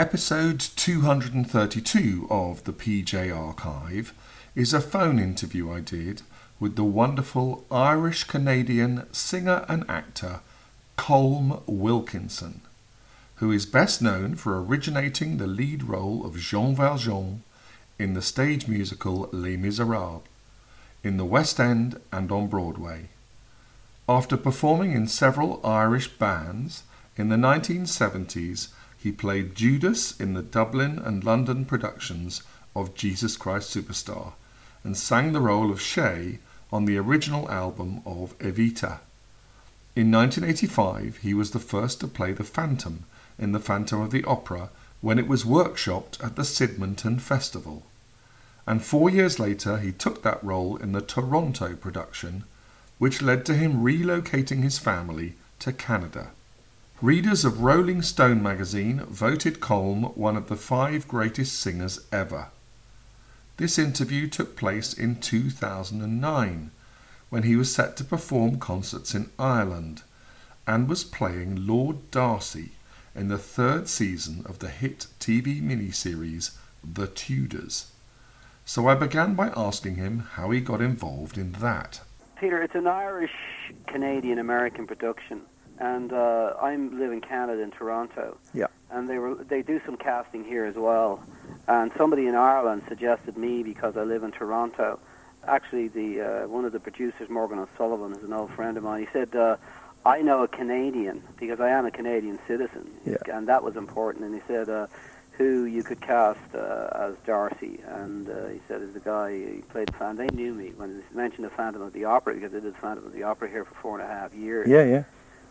Episode 232 of the PJ Archive is a phone interview I did with the wonderful Irish Canadian singer and actor Colm Wilkinson, who is best known for originating the lead role of Jean Valjean in the stage musical Les Miserables, in the West End and on Broadway. After performing in several Irish bands in the 1970s, he played Judas in the Dublin and London productions of Jesus Christ Superstar and sang the role of Che on the original album of Evita. In 1985, he was the first to play the Phantom in The Phantom of the Opera when it was workshopped at the Sydmonton Festival. And four years later, he took that role in the Toronto production, which led to him relocating his family to Canada. Readers of Rolling Stone magazine voted Colm one of the five greatest singers ever. This interview took place in 2009 when he was set to perform concerts in Ireland and was playing Lord Darcy in the third season of the hit TV miniseries The Tudors. So I began by asking him how he got involved in that. Peter, it's an Irish Canadian American production and uh, I live in Canada in Toronto. Yeah. And they were they do some casting here as well, and somebody in Ireland suggested me because I live in Toronto. Actually, the uh, one of the producers, Morgan O'Sullivan, is an old friend of mine. He said. Uh, I know a Canadian because I am a Canadian citizen, yeah. and that was important. And he said uh, who you could cast uh, as Darcy, and uh, he said is the guy he played the Phantom. They knew me when he mentioned the Phantom of the Opera because I did the Phantom of the Opera here for four and a half years. Yeah, yeah.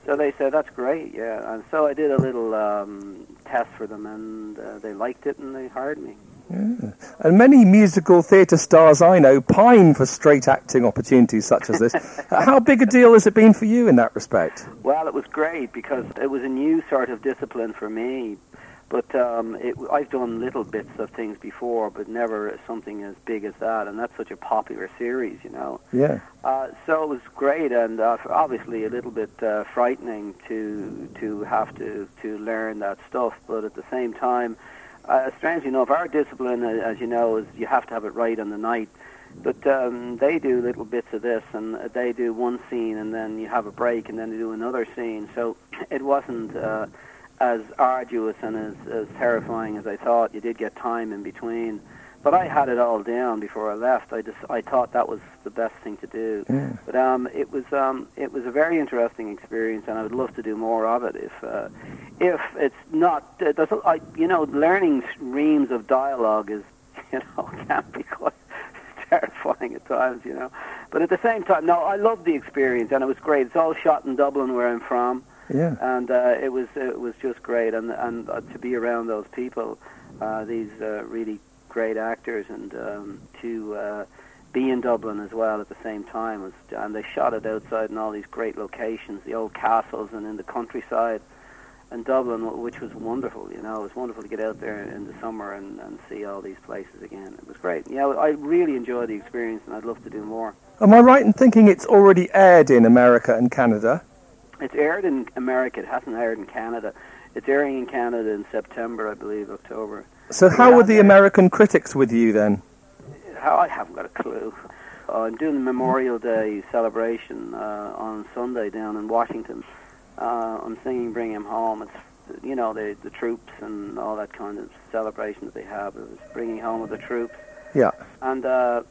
So they said that's great, yeah. And so I did a little um, test for them, and uh, they liked it, and they hired me. Yeah. And many musical theatre stars I know pine for straight acting opportunities such as this. How big a deal has it been for you in that respect? Well, it was great because it was a new sort of discipline for me. But um, it, I've done little bits of things before, but never something as big as that. And that's such a popular series, you know. Yeah. Uh, so it was great, and uh, obviously a little bit uh, frightening to to have to to learn that stuff. But at the same time, uh, strangely enough, our discipline, uh, as you know, is you have to have it right on the night. But um, they do little bits of this, and they do one scene, and then you have a break, and then they do another scene. So it wasn't. Uh, as arduous and as, as terrifying as I thought. You did get time in between, but I had it all down before I left. I just I thought that was the best thing to do. Yeah. But um, it was um, it was a very interesting experience, and I would love to do more of it. If uh, if it's not, uh, there's, I, you know, learning reams of dialogue is you know can be quite terrifying at times, you know. But at the same time, no, I loved the experience, and it was great. It's all shot in Dublin, where I'm from. Yeah. And uh, it was it was just great, and and uh, to be around those people, uh, these uh, really great actors, and um, to uh, be in Dublin as well at the same time. Was, and they shot it outside in all these great locations, the old castles, and in the countryside. And Dublin, which was wonderful, you know, it was wonderful to get out there in the summer and, and see all these places again. It was great. Yeah, I really enjoyed the experience, and I'd love to do more. Am I right in thinking it's already aired in America and Canada? It's aired in America. It hasn't aired in Canada. It's airing in Canada in September, I believe, October. So how were the. American critics with you then? How I haven't got a clue. Uh, I'm doing the Memorial Day celebration uh, on Sunday down in Washington. Uh, I'm singing "Bring Him Home." It's you know the the troops and all that kind of celebration that they have. It was bringing home of the troops. Yeah. And uh,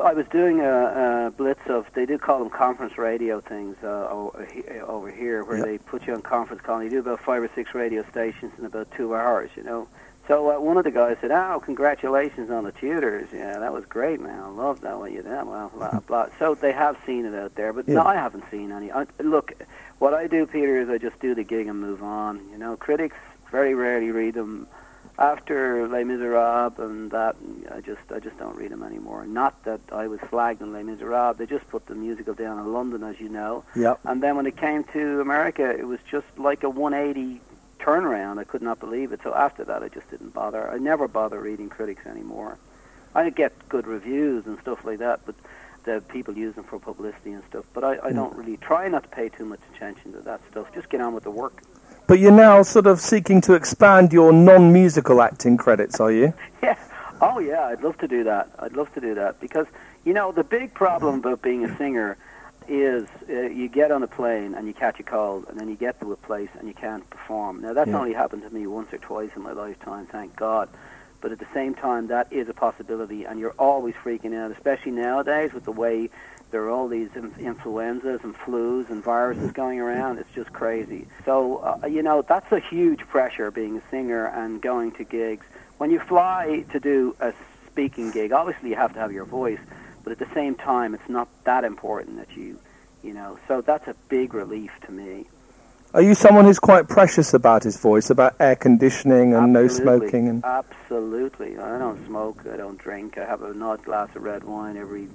I was doing a, a blitz of, they do call them conference radio things uh, over, here, where Yeah. they put you on conference call. And you do about five or six radio stations in about two hours, you know. So uh, one of the guys said, "Oh, congratulations on the Tudors! Yeah, that was great, man. I love that what you did." Well, blah blah. So they have seen it out there, but no, I haven't seen any. I, look, what I do, Peter, is I just do the gig and move on. You know, critics very rarely read them after Les Miserables and that, I just I just don't read them anymore. Not that I was flagged in Les Miserables. They just put the musical down in London, as you know. Yep. And then when it came to America, it was just like a 180 turnaround. I could not believe it. So after that, I just didn't bother. I never bother reading critics anymore. I get good reviews and stuff like that, but the people use them for publicity and stuff. But I, I hmm. don't really try not to pay too much attention to that stuff. Just get on with the work. But you're now sort of seeking to expand your non-musical acting credits, are you? Yeah. Oh, yeah. I'd love to do that. I'd love to do that because you know the big problem about being a singer is uh, you get on a plane and you catch a cold, and then you get to a place and you can't perform. Now that's Yeah. only happened to me once or twice in my lifetime, thank God. But at the same time, that is a possibility, and you're always freaking out, especially nowadays with the way there are all these in- influenzas and flus and viruses going around. It's just crazy. So uh, you know that's a huge pressure being a singer and going to gigs. When you fly to do a speaking gig, obviously you have to have your voice, but at the same time, it's not that important that you, you know. So that's a big relief to me. Are you someone who's quite precious about his voice, about air conditioning and no smoking? And Absolutely. I don't smoke. I don't drink. I have a odd glass of red wine every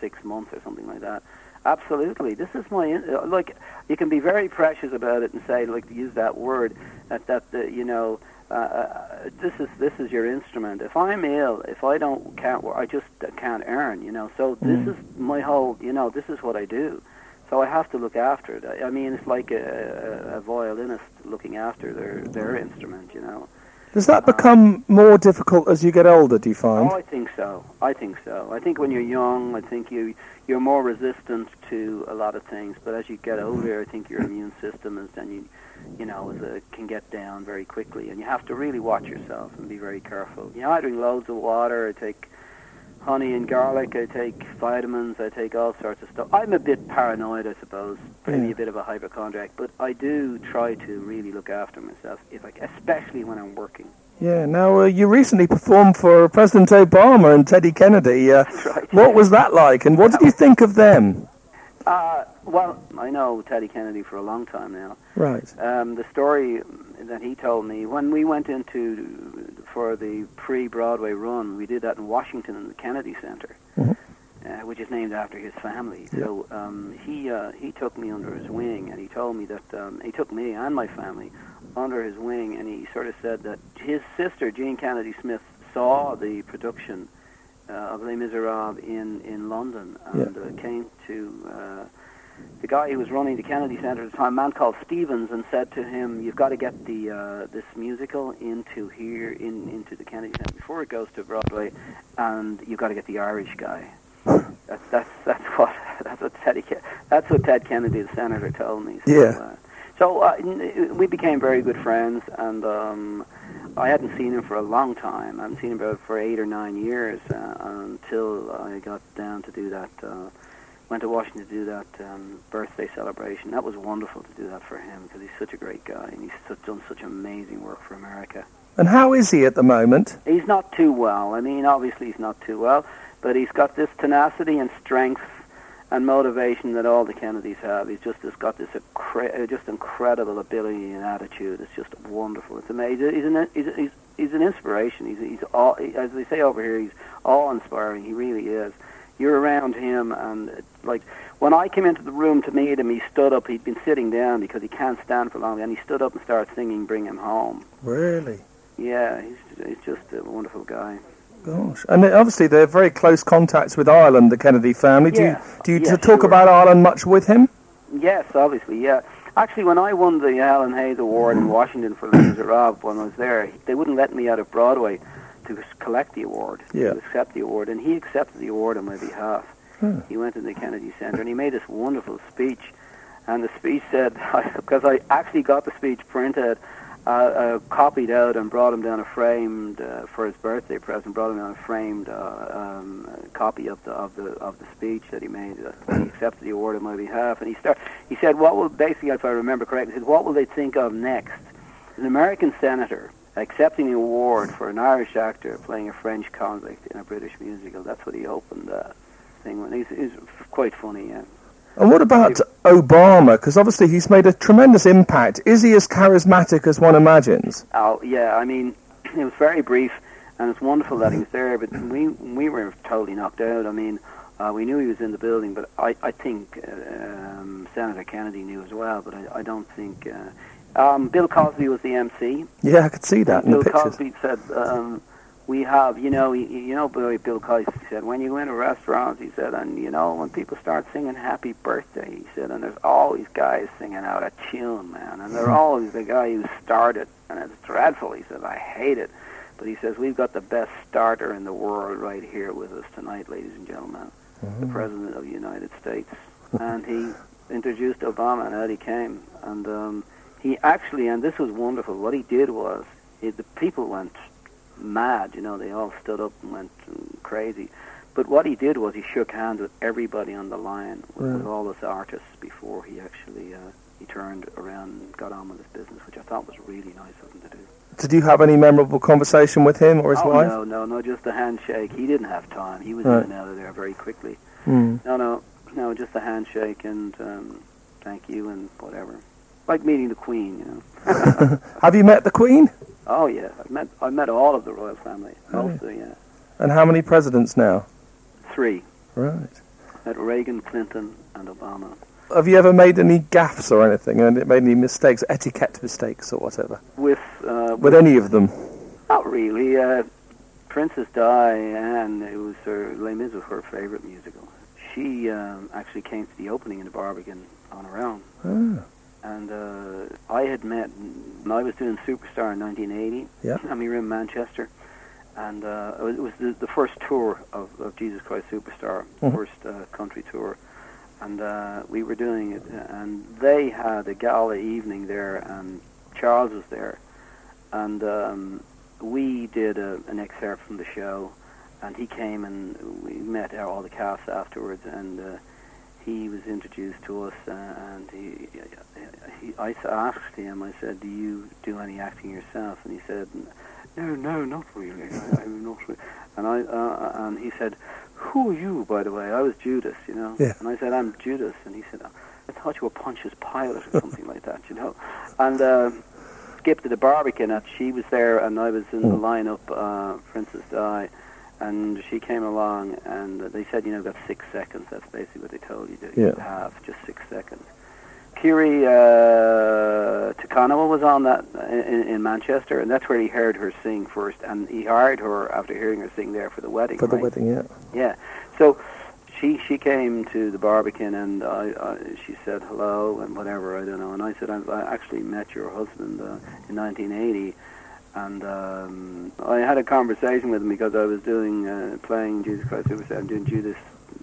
six months or something like that. Absolutely. This is my uh, like. You can be very precious about it and say like use that word that that uh, you know. Uh, uh, this is this is your instrument. If I'm ill, if I don't can't, I just can't earn. You know. So this Mm. is my whole. You know, this is what I do. So I have to look after it. I I mean, it's like a, a, a violinist looking after their their instrument. You know. Does that become more difficult as you get older? Do you find? Oh, I think so. I think so. I think when you're young, I think you you're more resistant to a lot of things. But as you get mm-hmm. older, I think your immune system is then you you know is a, can get down very quickly, and you have to really watch yourself and be very careful. You know, I drink loads of water. I take honey and garlic. I take vitamins. I take all sorts of stuff. I'm a bit paranoid, I suppose, maybe Yeah. a bit of a hypochondriac, but I do try to really look after myself, if I, especially when I'm working. Yeah. Now uh, you recently performed for President Obama and Teddy Kennedy. Uh, right. what was that like, and what did you think of them? Uh, well, I know Teddy Kennedy for a long time now. Right. Um, the story that he told me when we went into for the pre-Broadway run, we did that in Washington in the Kennedy Center, Mhm. uh, which is named after his family. So um, he uh, he took me under his wing, and he told me that um, he took me and my family under his wing, and he sort of said that his sister Jean Kennedy Smith saw the production uh, of Les Miserables in in London and uh, came to. Uh, the guy who was running the Kennedy Center at the time, a man called Stevens, and said to him, "You've got to get the uh, this musical into here, in into the Kennedy Center before it goes to Broadway, and you've got to get the Irish guy." That's that's that's what that's what Teddy that's what Ted Kennedy, the senator, told me. So, Yeah. Uh, so uh, we became very good friends, and um, I hadn't seen him for a long time. I hadn't seen him about for eight or nine years uh, until I got down to do that. Uh, went to Washington to do that um, birthday celebration. That was wonderful to do that for him because he's such a great guy and he's such, done such amazing work for America. And how is he at the moment? He's not too well. I mean, obviously he's not too well, but he's got this tenacity and strength and motivation that all the Kennedys have. He's just has got this incre- uh, just incredible ability and attitude. It's just wonderful. It's amazing. He's an he's, he's, he's an inspiration. He's he's all, as they say over here. He's awe-inspiring. He really is. You're around him, and like when I came into the room to meet him, he stood up. He'd been sitting down because he can't stand for long, and he stood up and started singing "Bring Him Home." Really? Yeah, he's he's just a wonderful guy. Gosh. And uh, obviously they're very close contacts with Ireland, the Kennedy family. Do Yeah. you do you Yeah, talk sure. about Ireland much with him? Yes, obviously, yeah. Actually, when I won the Helen Hayes Award in Washington for Les Miserables, when I was there, they wouldn't let me out of Broadway to collect the award, Yeah. to accept the award, and he accepted the award on my behalf. Hmm. He went to the Kennedy Center and he made this wonderful speech. And the speech said, because I actually got the speech printed, uh, uh, copied out, and brought him down a framed uh, for his birthday present. Brought him down a framed uh, um, copy of the of the of the speech that he made. Uh, he accepted the award on my behalf, and he start. He said, "What will basically, if I remember correctly, he said, what will they think of next? An American senator accepting the award for an Irish actor playing a French convict in a British musical." That's what he opened the thing with. He's, he's quite funny, yeah. And what about Obama? Because obviously he's made a tremendous impact. Is he as charismatic as one imagines? Oh yeah, I mean, it was very brief, and it's wonderful that he was there. But we we were totally knocked out. I mean, uh, we knew he was in the building, but I I think uh, um, Senator Kennedy knew as well. But I, I don't think. Uh, um, Bill Cosby was the MC. Yeah, I could see that in the Bill. Cosby said, um, we have, you know, you, you know, Bill, Cosby said, when you go into restaurants, he said, and you know, when people start singing "Happy Birthday," he said, and there's always guys singing out a tune, man, and they're always the guy who started, and it's dreadful. He said, I hate it, but he says we've got the best starter in the world right here with us tonight, ladies and gentlemen, the President of the United States, and he introduced Obama, and out he came, and um, he actually, and this was wonderful. What he did was, he, the people went mad. You know, they all stood up and went crazy. But what he did was he shook hands with everybody on the line, with, with all those artists before he actually uh, he turned around and got on with his business, which I thought was really nice of him to do. Did you have any memorable conversation with him or his oh wife? no, no, no, just a handshake. He didn't have time. He was Right. in and out of there very quickly. Mm. No, no, no, just a handshake and um, thank you and whatever. Like meeting the Queen, you know. Have you met the Queen? Oh yeah, I met I met all of the royal family. Oh, Most yeah. And how many presidents now? Three. Right. Met Reagan, Clinton, and Obama. Have you ever made any gaffes or anything, and made any mistakes, etiquette mistakes or whatever, With uh, with any of them? not really. Uh, Princess Diane, it was her Les Mis was her favorite musical. She um, actually came to the opening in the Barbican on her own. Ah, And uh, I had met, when I was doing Superstar in 1980, Yeah. and we were in Manchester. And uh, it was, the, the first tour of, of Jesus Christ Superstar, Mhm. first uh, country tour. And uh, we were doing it, and they had a gala evening there, and Charles was there. And um, we did a, an excerpt from the show, and he came and we met all the cast afterwards, and uh, he was introduced to us, uh, and he, he, I asked him, I said, "Do you do any acting yourself?" And he said, "No, no, not really. I, I'm not." Re-. And I uh, and he said, "Who are you, by the way?" I was Judas, you know. Yeah. And I said, "I'm Judas," and he said, "I thought you were Pontius Pilate or something like that, you know." And uh, skipped to the Barbican, and she was there, and I was in the Mm. lineup, uh, Princess Di. And she came along, and they said, you know, got six seconds. That's basically what they told you to Yeah. have, just six seconds. Kiri uh, Te Kanawa was on that in, in Manchester, and that's where he heard her sing first. And he hired her after hearing her sing there for the wedding. for the right? wedding, yeah. Yeah. So she she came to the Barbican and I, I she said hello and whatever I don't know and I said I've, I actually met your husband uh, in 1980 and um, I had a conversation with him because I was doing uh, playing Jesus Christ Superstar and doing Judas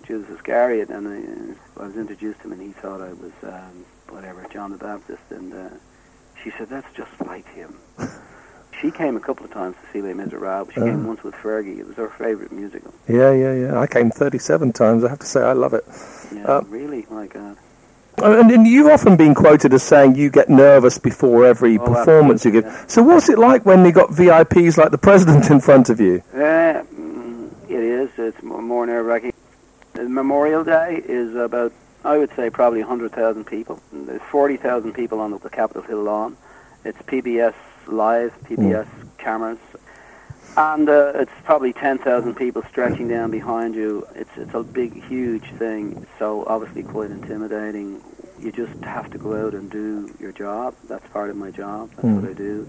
Judas Iscariot and I, I was introduced to him and he thought I was um, whatever John the Baptist and uh, she said that's just like him. She came a couple of times to see Les Miserables. She came Oh. once with Fergie. It was her favorite musical. Yeah, yeah, yeah. I came 37 times. I have to say, I love it. Yeah, Uh, really, my God. And, and you've often been quoted as saying you get nervous before every Oh, performance you give. absolutely, So what's it like when you got VIPs like the president in front of you? Yeah, mm, it is. It's more nerve-wracking. Uh, Memorial Day is about, I would say, probably 100,000 people. There's 40,000 people on the, the Capitol Hill lawn. It's PBS Live, PBS cameras. And uh, it's probably 10,000 people stretching down behind you. It's it's a big, huge thing. So obviously quite intimidating. You just have to go out and do your job. That's part of my job. That's Mm. what I do.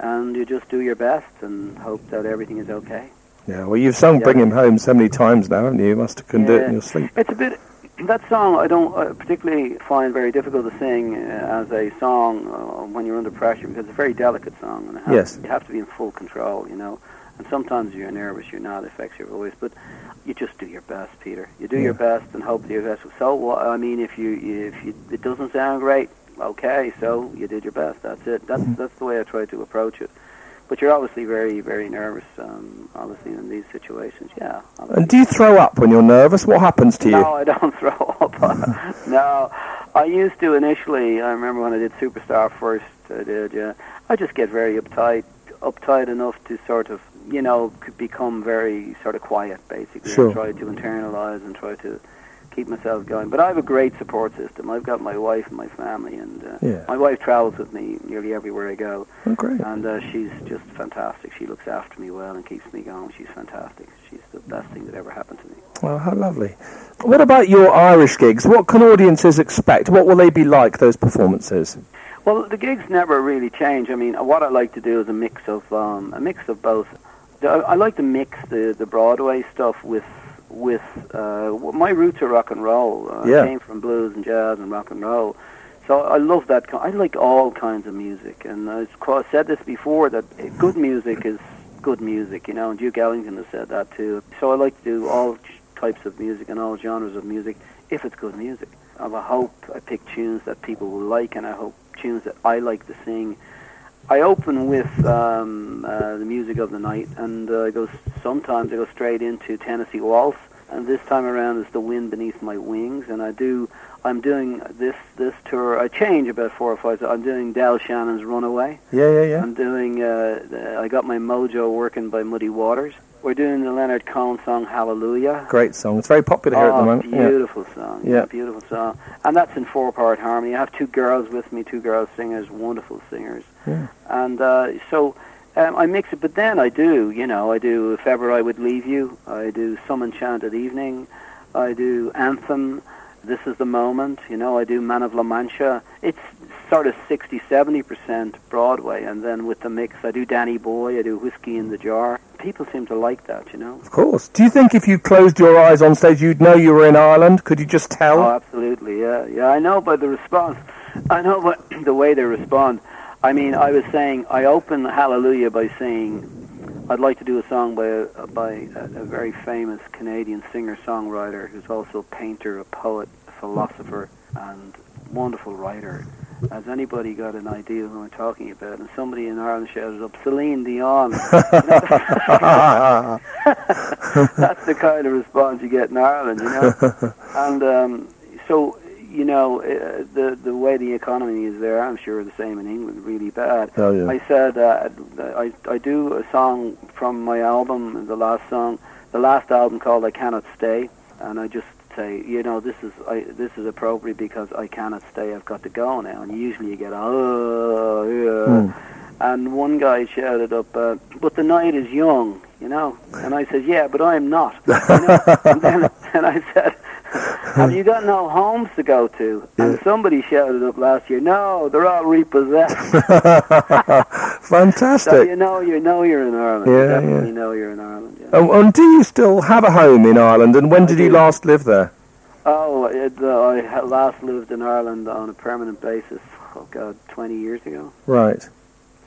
And you just do your best and hope that everything is okay. Yeah, well, you've sung Yeah. Bring Him Home so many times now, haven't you? You must have couldn't do it in your sleep. It's a bit. That song I don't uh, particularly find very difficult to sing uh, as a song uh, when you're under pressure because it's a very delicate song and it has, Yes. you have to be in full control, you know. And sometimes you're nervous, you're not, it affects your voice, but you just do your best, Peter. You do Yeah. your best and hope that your best. So what? I mean, if you if you, it doesn't sound great, okay, so you did your best. That's it. That's Mm-hmm. that's the way I try to approach it. But you're obviously very very nervous, um, obviously in these situations. Yeah. obviously. And do you throw up when you're nervous? What happens to you? No, I don't throw up. no, I used to initially. I remember when I did Superstar first. I did. Yeah, I just get very uptight, uptight enough to sort of, you know, become very sort of quiet, basically. Sure. And try to internalize and try to keep myself going. But I have a great support system. I've got my wife and my family, and uh, Yeah. my wife travels with me nearly everywhere I go, Oh, great. and uh, she's just fantastic. She looks after me well and keeps me going. She's fantastic. She's the best thing that ever happened to me. Well, how lovely. What about your Irish gigs? What can audiences expect? What will they be like, those performances? Well, the gigs never really change. I mean, what I like to do is a mix of um, a mix of both I, I like to mix the the Broadway stuff with with uh, my roots are rock and roll. Uh, Yeah. I came from blues and jazz and rock and roll. So I love that. I like all kinds of music, and I've said this before that good music is good music, you know. And Duke Ellington has said that too. So I like to do all types of music and all genres of music if it's good music. I hope I pick tunes that people will like, and I hope tunes that I like to sing. I open with um, uh, the music of the night, and uh, I go sometimes I go straight into Tennessee Waltz, and this time around is the Wind Beneath My Wings, and I do. I'm doing this this tour. I change about four or five. I'm doing Del Shannon's Runaway. Yeah, yeah, yeah. I'm doing. Uh, I got my mojo working by Muddy Waters. We're doing the Leonard Cohen song Hallelujah. Great song. It's very popular here at the Oh, moment. Yeah. beautiful song. Yeah. beautiful song. And that's in four-part harmony. I have two girls with me, two girls singers, wonderful singers. Yeah. And uh, so um, I mix it, but then I do, you know, I do If Ever I Would Leave You. I do Some Enchanted Evening. I do Anthem. This is the Moment. You know, I do Man of La Mancha. It's sort of 60, 70% Broadway. And then with the mix, I do Danny Boy. I do Whiskey in the Jar. People seem to like that, you know. Of course. Do you think if you closed your eyes on stage, you'd know you were in Ireland? Could you just tell? Oh, absolutely, yeah, yeah. I know by the response. I know by the way they respond. I mean, I was saying I open Hallelujah by saying I'd like to do a song by a, by a, a very famous Canadian singer-songwriter who's also a painter, a poet, a philosopher, and wonderful writer. Has anybody got an idea who I'm talking about? And somebody in Ireland shouted up, Celine Dion. That's the kind of response you get in Ireland, you know. and um, so, you know, uh, the the way the economy is there, I'm sure the same in England, really bad. Oh, yeah. I said uh, I I do a song from my album, the last song, the last album called "I Cannot Stay," and I just say, you know, this is I, this is appropriate because I cannot stay. I've got to go now. And usually you get oh yeah. Hmm. And one guy shouted up, uh, "But the night is young," you know. And I said, "Yeah, but I'm not." You know? and then and I said, "Have you got no homes to go to?" And somebody shouted up last year, "No, they're all repossessed." so Fantastic. you know, you know you're in Ireland. Yeah, you definitely yeah. know you're in Ireland. Yeah. And, and do you still have a home in Ireland? And when I did you do. last live there? Oh, it, uh, I last lived in Ireland on a permanent basis. Oh God, 20 years ago. Right.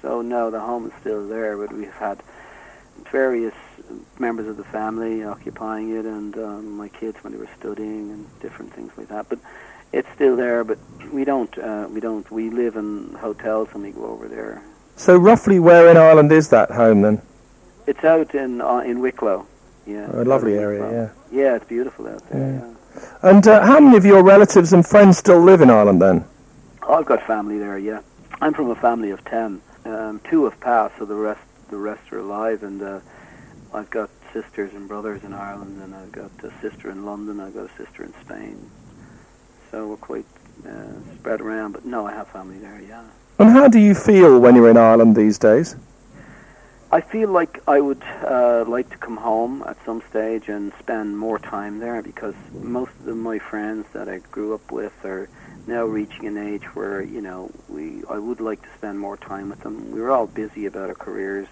So no, the home is still there, but we've had various members of the family occupying it, and um, my kids when they were studying and different things like that. But it's still there, but we don't. Uh, we don't. We live in hotels and we go over there. So roughly where in Ireland is that home then? It's out in uh, in Wicklow. Yeah, A lovely area, Wicklow. yeah. Yeah, it's beautiful out there. Yeah. Yeah. And uh, how many of your relatives and friends still live in Ireland then? I've got family there. Yeah, I'm from a family of ten. Um, two have passed, so the rest the rest are alive, and uh, I've got sisters and brothers in Ireland, and I've got a sister in London. I've got a sister in Spain. So we're quite uh, spread around, but no, I have family there. Yeah. And how do you feel when you're in Ireland these days? I feel like I would uh, like to come home at some stage and spend more time there because most of my friends that I grew up with are now reaching an age where you know we I would like to spend more time with them. We were all busy about our careers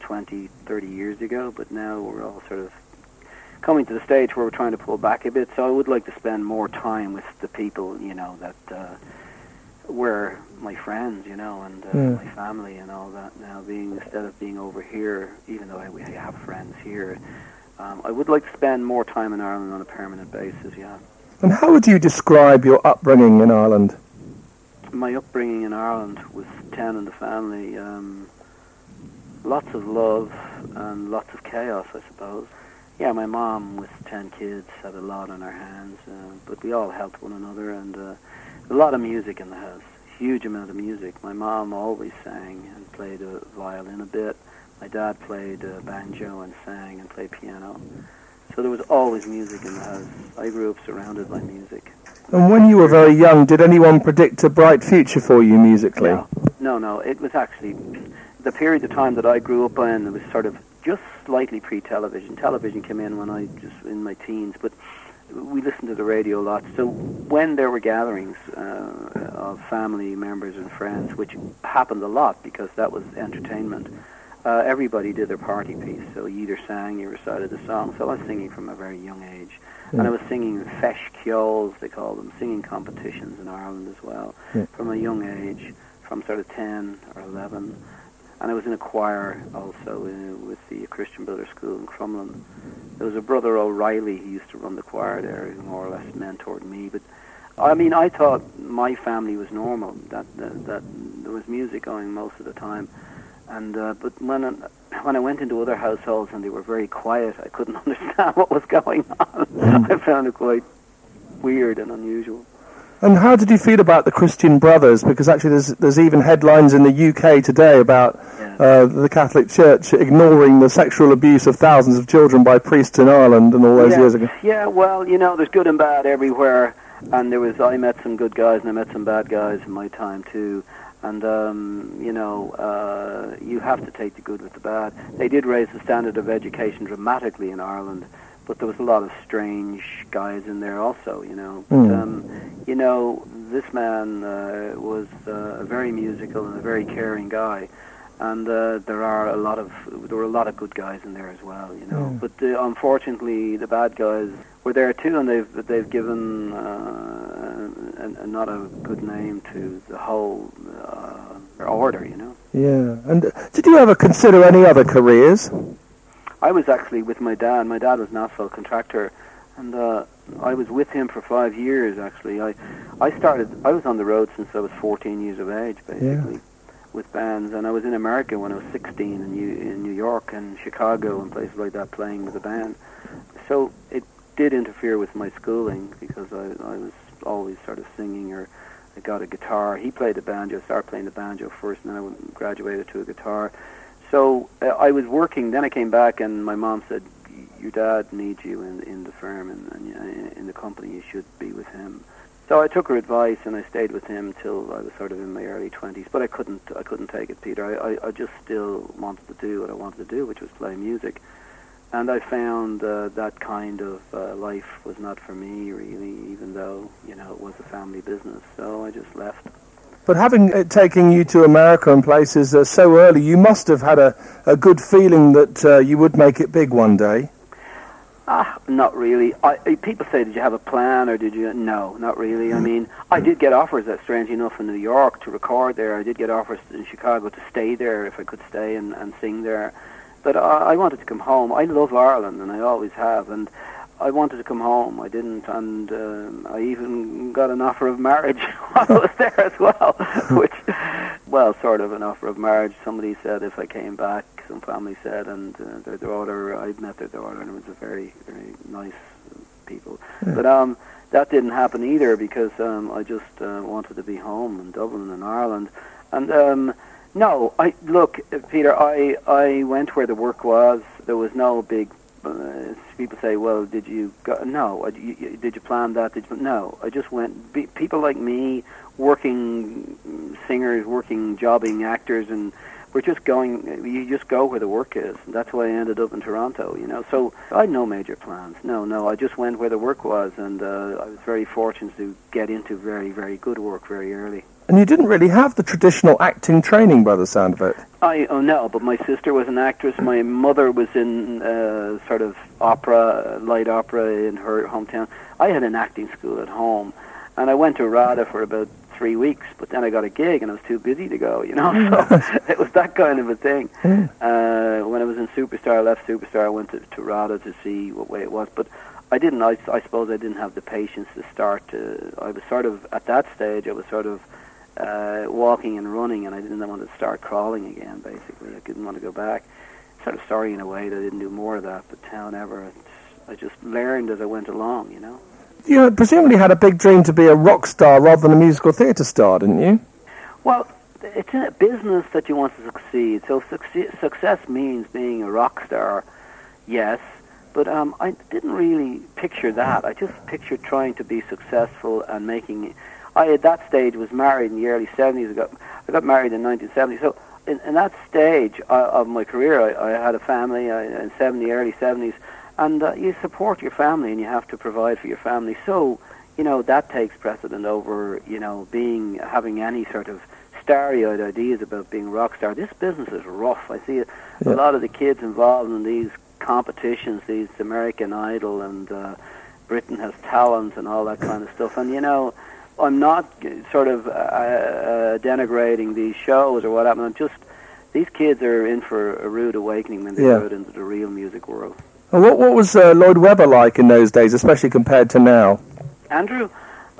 20, 30 years ago, but now we're all sort of coming to the stage where we're trying to pull back a bit. So I would like to spend more time with the people you know that uh, were my friends, you know, and uh, Yeah. my family and all that. Now being instead of being over here, even though I, we have friends here, um, I would like to spend more time in Ireland on a permanent basis. Yeah. And how would you describe your upbringing in Ireland? my upbringing in Ireland with ten in the family, um, lots of love and lots of chaos, I suppose. Yeah, my mom with ten kids had a lot on her hands, uh, but we all helped one another, and uh, a lot of music in the house, huge amount of music. My mom always sang and played a violin a bit. My dad played uh, banjo and sang and played piano. So there was always music in the house. I grew up surrounded by music. And when you were very young, did anyone predict a bright future for you musically? No, no, no. It was actually the period of time that I grew up in. It was sort of just slightly pre-television. Television came in when I just in my teens, but we listened to the radio a lot. So when there were gatherings uh, of family members and friends, which happened a lot because that was entertainment, uh, everybody did their party piece. So you either sang, you recited the song. So I was singing from a very young age. Yeah. And I was singing Feis Ceoils, they call them, singing competitions in Ireland as well, Yeah. from a young age, from sort of 10 or 11. And I was in a choir also uh, with the Christian Brothers School in Crumlin. There was a brother O'Reilly who used to run the choir there, who more or less mentored me. But I mean, I thought my family was normal, that, that, that there was music going most of the time. And uh, but when I, when I went into other households and they were very quiet, I couldn't understand what was going on. I found it quite weird and unusual. And how did you feel about the Christian Brothers? Because actually, there's there's even headlines in the UK today about Yeah. uh, the Catholic Church ignoring the sexual abuse of thousands of children by priests in Ireland and all those yeah. years ago. Yeah, well, you know, there's good and bad everywhere, and there was I met some good guys and I met some bad guys in my time too, and um, you know, uh, you have to take the good with the bad. They did raise the standard of education dramatically in Ireland, but there was a lot of strange guys in there also, you know. But, Mm. um, you know, this man uh, was uh, a very musical and a very caring guy. And uh, there are a lot of there were a lot of good guys in there as well, you know. Yeah. But uh, unfortunately, the bad guys were there too, and they've they've given uh, a, a, not a good name to the whole uh, order, you know. Yeah. And did you ever consider any other careers? I was actually with my dad. My dad was an asphalt contractor, and uh, I was with him for five years. Actually, I I started. I was on the road since I was 14 years of age, basically, with bands. And I was in America when I was 16 in New, in New York and Chicago and places like that, playing with a band. So it did interfere with my schooling because I I was always sort of singing or. I got a guitar. He played the banjo. Started playing the banjo first, and then I graduated to a guitar. So uh, I was working. Then I came back, and my mom said, "Your dad needs you in in the firm and, and in the company. You should be with him." So I took her advice, and I stayed with him till I was sort of in my early twenties. But I couldn't I couldn't take it, Peter. I, I I just still wanted to do what I wanted to do, which was play music. And I found uh, that kind of uh, life was not for me, really, even though you know it was a family business. So I just left. But having it taken you to America and places uh, so early, you must have had a, a good feeling that uh, you would make it big one day. Ah, not really. I, I- people say, did you have a plan or did you? No, not really. I mean, I did get offers, that strange enough, in New York to record there. I did get offers in Chicago to stay there if I could stay and, and sing there. But I, I wanted to come home. I love Ireland, and I always have. And I wanted to come home. I didn't, and um, I even got an offer of marriage while I was there as well, which, well, sort of an offer of marriage. Somebody said if I came back, some family said, and uh, their daughter, I'd met their daughter, and it was a very, very nice people. But um, that didn't happen either because um, I just uh, wanted to be home in Dublin and Ireland, and um, no, I look, Peter. I I went where the work was. There was no big. Uh, people say, "Well, did you go?" No, you- did you plan that? Did you? No, I just went. Be, people like me, working singers, working jobbing actors, and we're just going. You just go where the work is. That's why I ended up in Toronto. You know, so I had no major plans. No, no, I just went where the work was, and uh, I was very fortunate to get into very, very good work very early. And you didn't really have the traditional acting training by the sound of it. I oh no, but my sister was an actress. My mother was in uh, sort of opera, light opera in her hometown. I had an acting school at home, and I went to RADA for about three weeks. But then I got a gig, and I was too busy to go. You know, so it was that kind of a thing. Uh, when I was in Superstar, I left Superstar. I went to, to RADA to see what way it was, but. I didn't. I, I suppose I didn't have the patience to start. To, I was sort of at that stage. I was sort of uh, walking and running, and I didn't want to start crawling again. Basically, I didn't want to go back. Sort of sorry in a way that I didn't do more of that, but town ever. I just learned as I went along, you know. You presumably had a big dream to be a rock star rather than a musical theatre star, didn't you? Well, it's in a business that you want to succeed. So succe- success means being a rock star, yes. But um, I didn't really picture that. I just pictured trying to be successful and making. I at that stage was married in the early '70s. I got I got married in 1970. So in, in that stage uh, of my career, I, I had a family uh, in 70, early 70s, and uh, you support your family and you have to provide for your family. So you know that takes precedent over you know being having any sort of starry-eyed ideas about being a rock star. This business is rough. I see a, Yeah. a lot of the kids involved in these competitions, these American Idol and uh, Britain Has Talent and all that kind of stuff. And you know, I'm not sort of uh, uh, denigrating these shows or whatever. I'm just these kids are in for a rude awakening when they Yeah. go into the real music world. And what, what was uh, Lloyd Webber like in those days, especially compared to now? Andrew,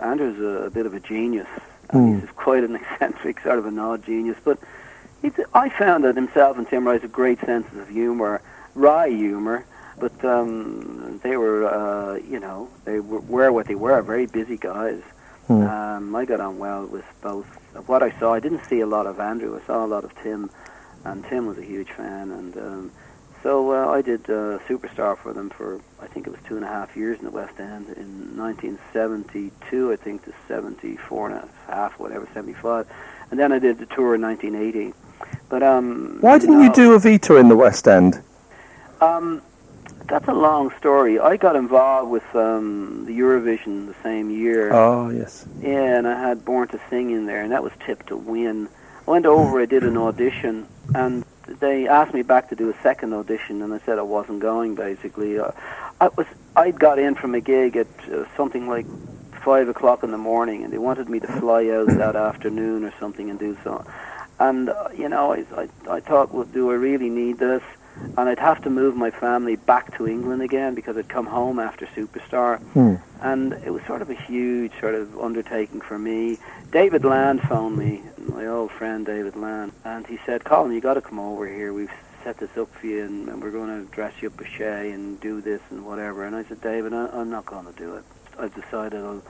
Andrew's a, a bit of a genius. Hmm. He's quite an eccentric, sort of an odd genius. But he's, I found that himself and Tim Rice have great senses of humour, wry humour. But um, they were, uh, you know, they were, were what they were, very busy guys. Hmm. Um, I got on well with both. What I saw, I didn't see a lot of Andrew. I saw a lot of Tim, and Tim was a huge fan. And um, so uh, I did uh, Superstar for them for I think it was two and a half years in the West End in 1972, I think to 74 and a half, whatever, 75, and then I did the tour in 1980. But um, Why didn't you no. do Evita in the West End? Um, that's a long story. I got involved with um, the Eurovision the same year. Oh, yes. Yeah, and I had Born to Sing in there, and that was tipped to win. I went over, I did an audition, and they asked me back to do a second audition, and I said I wasn't going. Basically, uh, I was I'd got in from a gig at uh, something like five o'clock in the morning, and they wanted me to fly out that afternoon or something and do so. And uh, you know, I, I I thought, well, do I really need this? And I'd have to move my family back to England again because I'd come home after Superstar Hmm. and it was sort of a huge sort of undertaking for me. David Land phoned me, my old friend David Land, and he said, "Colin, you've got to come over here. We've set this up for you, and, and we're going to dress you up a Che and do this and whatever." And I said, "David, I, I'm not going to do it. I've decided I'll."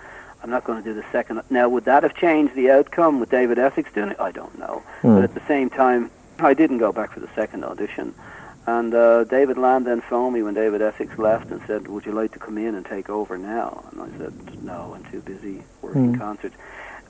I'm not going to do the second. Now, would that have changed the outcome with David Essex doing it? I don't know. Hmm. But at the same time, I didn't go back for the second audition. And uh, David Land then phoned me when David Essex left and said, "Would you like to come in and take over now?" And I said, "No, I'm too busy working Hmm. concerts."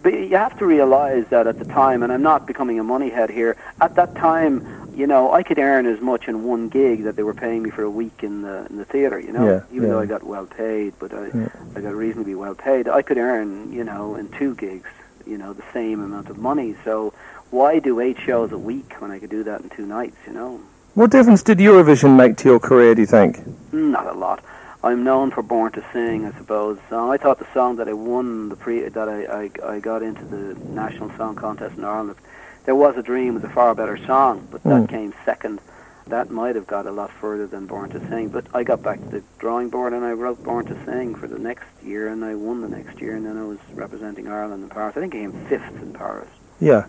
But you have to realize that at the time, and I'm not becoming a money head here. At that time, you know, I could earn as much in one gig that they were paying me for a week in the in the theater. You know, Yeah, even though. I got well paid, but I Yeah. I got reasonably well paid. I could earn, you know, in two gigs, you know, the same amount of money. So why do eight shows a week when I could do that in two nights? You know. What difference did Eurovision make to your career, do you think? Not a lot. I'm known for Born to Sing, I suppose. I thought the song that I won the pre that I, I I got into the national song contest in Ireland, "There Was a Dream" was a far better song, but that Mm. came second. That might have got a lot further than Born to Sing, but I got back to the drawing board and I wrote Born to Sing for the next year, and I won the next year, and then I was representing Ireland in Paris. I think I came fifth in Paris. Yeah.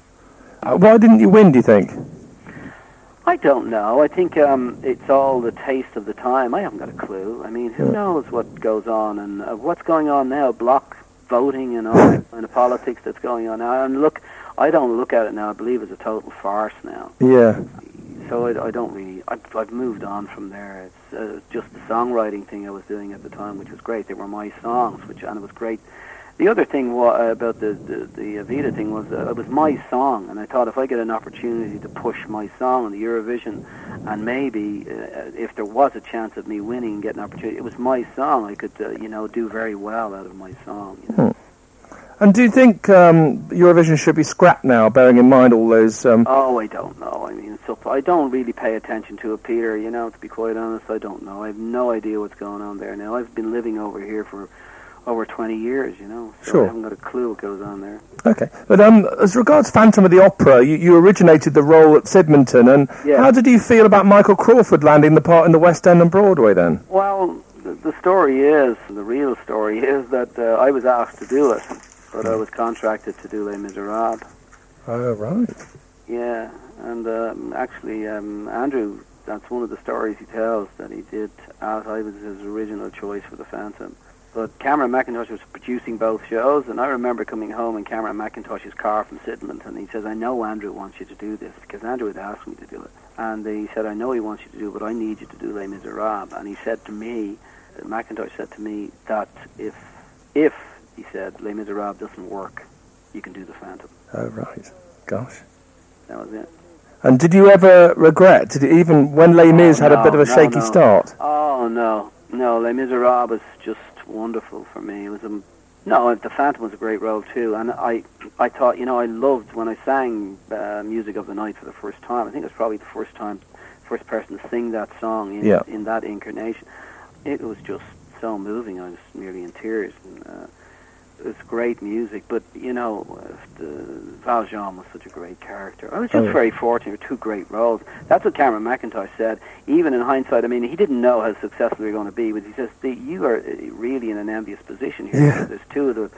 Uh, why didn't you win, do you think? I don't know. I think um, it's all the taste of the time. I haven't got a clue. I mean, who Yeah. knows what goes on and uh, what's going on now? Block voting and all that kind of politics that's going on now. And look, I don't look at it now. I believe it's a total farce now. Yeah. So I, I don't really. I've, I've moved on from there. It's uh, just the songwriting thing I was doing at the time, which was great. They were my songs, which and it was great. The other thing wa- uh, about the the, the Evita thing was uh, it was my song, and I thought if I get an opportunity to push my song in the Eurovision, and maybe uh, if there was a chance of me winning and getting an opportunity, it was my song. I could uh, you know do very well out of my song. You know? And do you think um, Eurovision should be scrapped now, bearing in mind all those... Um, Oh, I don't know. I mean, it's up. I don't really pay attention to it, Peter. You know, to be quite honest, I don't know. I have no idea what's going on there now. I've been living over here for over 20 years. You know, so Sure. I haven't got a clue what goes on there. Okay. But um, as regards Phantom of the Opera, you, you originated the role at Sydmonton, and Yeah. how did you feel about Michael Crawford landing the part in the West End and Broadway then? Well, the, the story is, the real story is that uh, I was asked to do it, but I was contracted to do Les Miserables. Oh, right. Yeah, and um, actually, um, Andrew, that's one of the stories he tells that he did as I was his original choice for the Phantom. But Cameron Mackintosh was producing both shows, and I remember coming home in Cameron Mackintosh's car from Sidmouth, and he says, I know Andrew wants you to do this, because Andrew had asked me to do it. And he said, I know he wants you to do it, but I need you to do Les Miserables. And he said to me, Mackintosh said to me that if, if, he said, Les Miserables doesn't work, you can do the Phantom. Oh, right. Gosh. That was it. And did you ever regret, did even when Les oh, Mis Oh, had a bit of a no, shaky no. start? Oh no, no, Les Miserables was just wonderful for me. It was a No, the Phantom was a great role too, and I, I thought, you know, I loved when I sang uh, "Music of the Night" for the first time. I think it was probably the first time, first person to sing that song in Yeah. in that incarnation. It was just so moving. I was nearly in tears. And, uh, it was great music, but you know, uh, the, Valjean was such a great character. I was just Oh, yeah. very fortunate with two great roles. That's what Cameron Mackintosh said. Even in hindsight, I mean, he didn't know how successful were going to be, but he says "The- you are uh, really in an envious position here. Yeah. There's two of the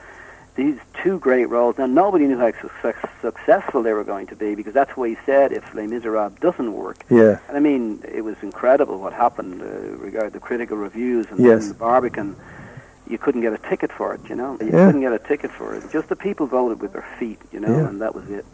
these two great roles. Now nobody knew how success, successful they were going to be because that's what he said. If Les Miserables doesn't work, Yeah. and I mean, it was incredible what happened uh, regarding the critical reviews and Yes. the Barbican. You couldn't get a ticket for it, you know. You Yeah. couldn't get a ticket for it. Just the people voted with their feet, you know, Yeah. and that was it.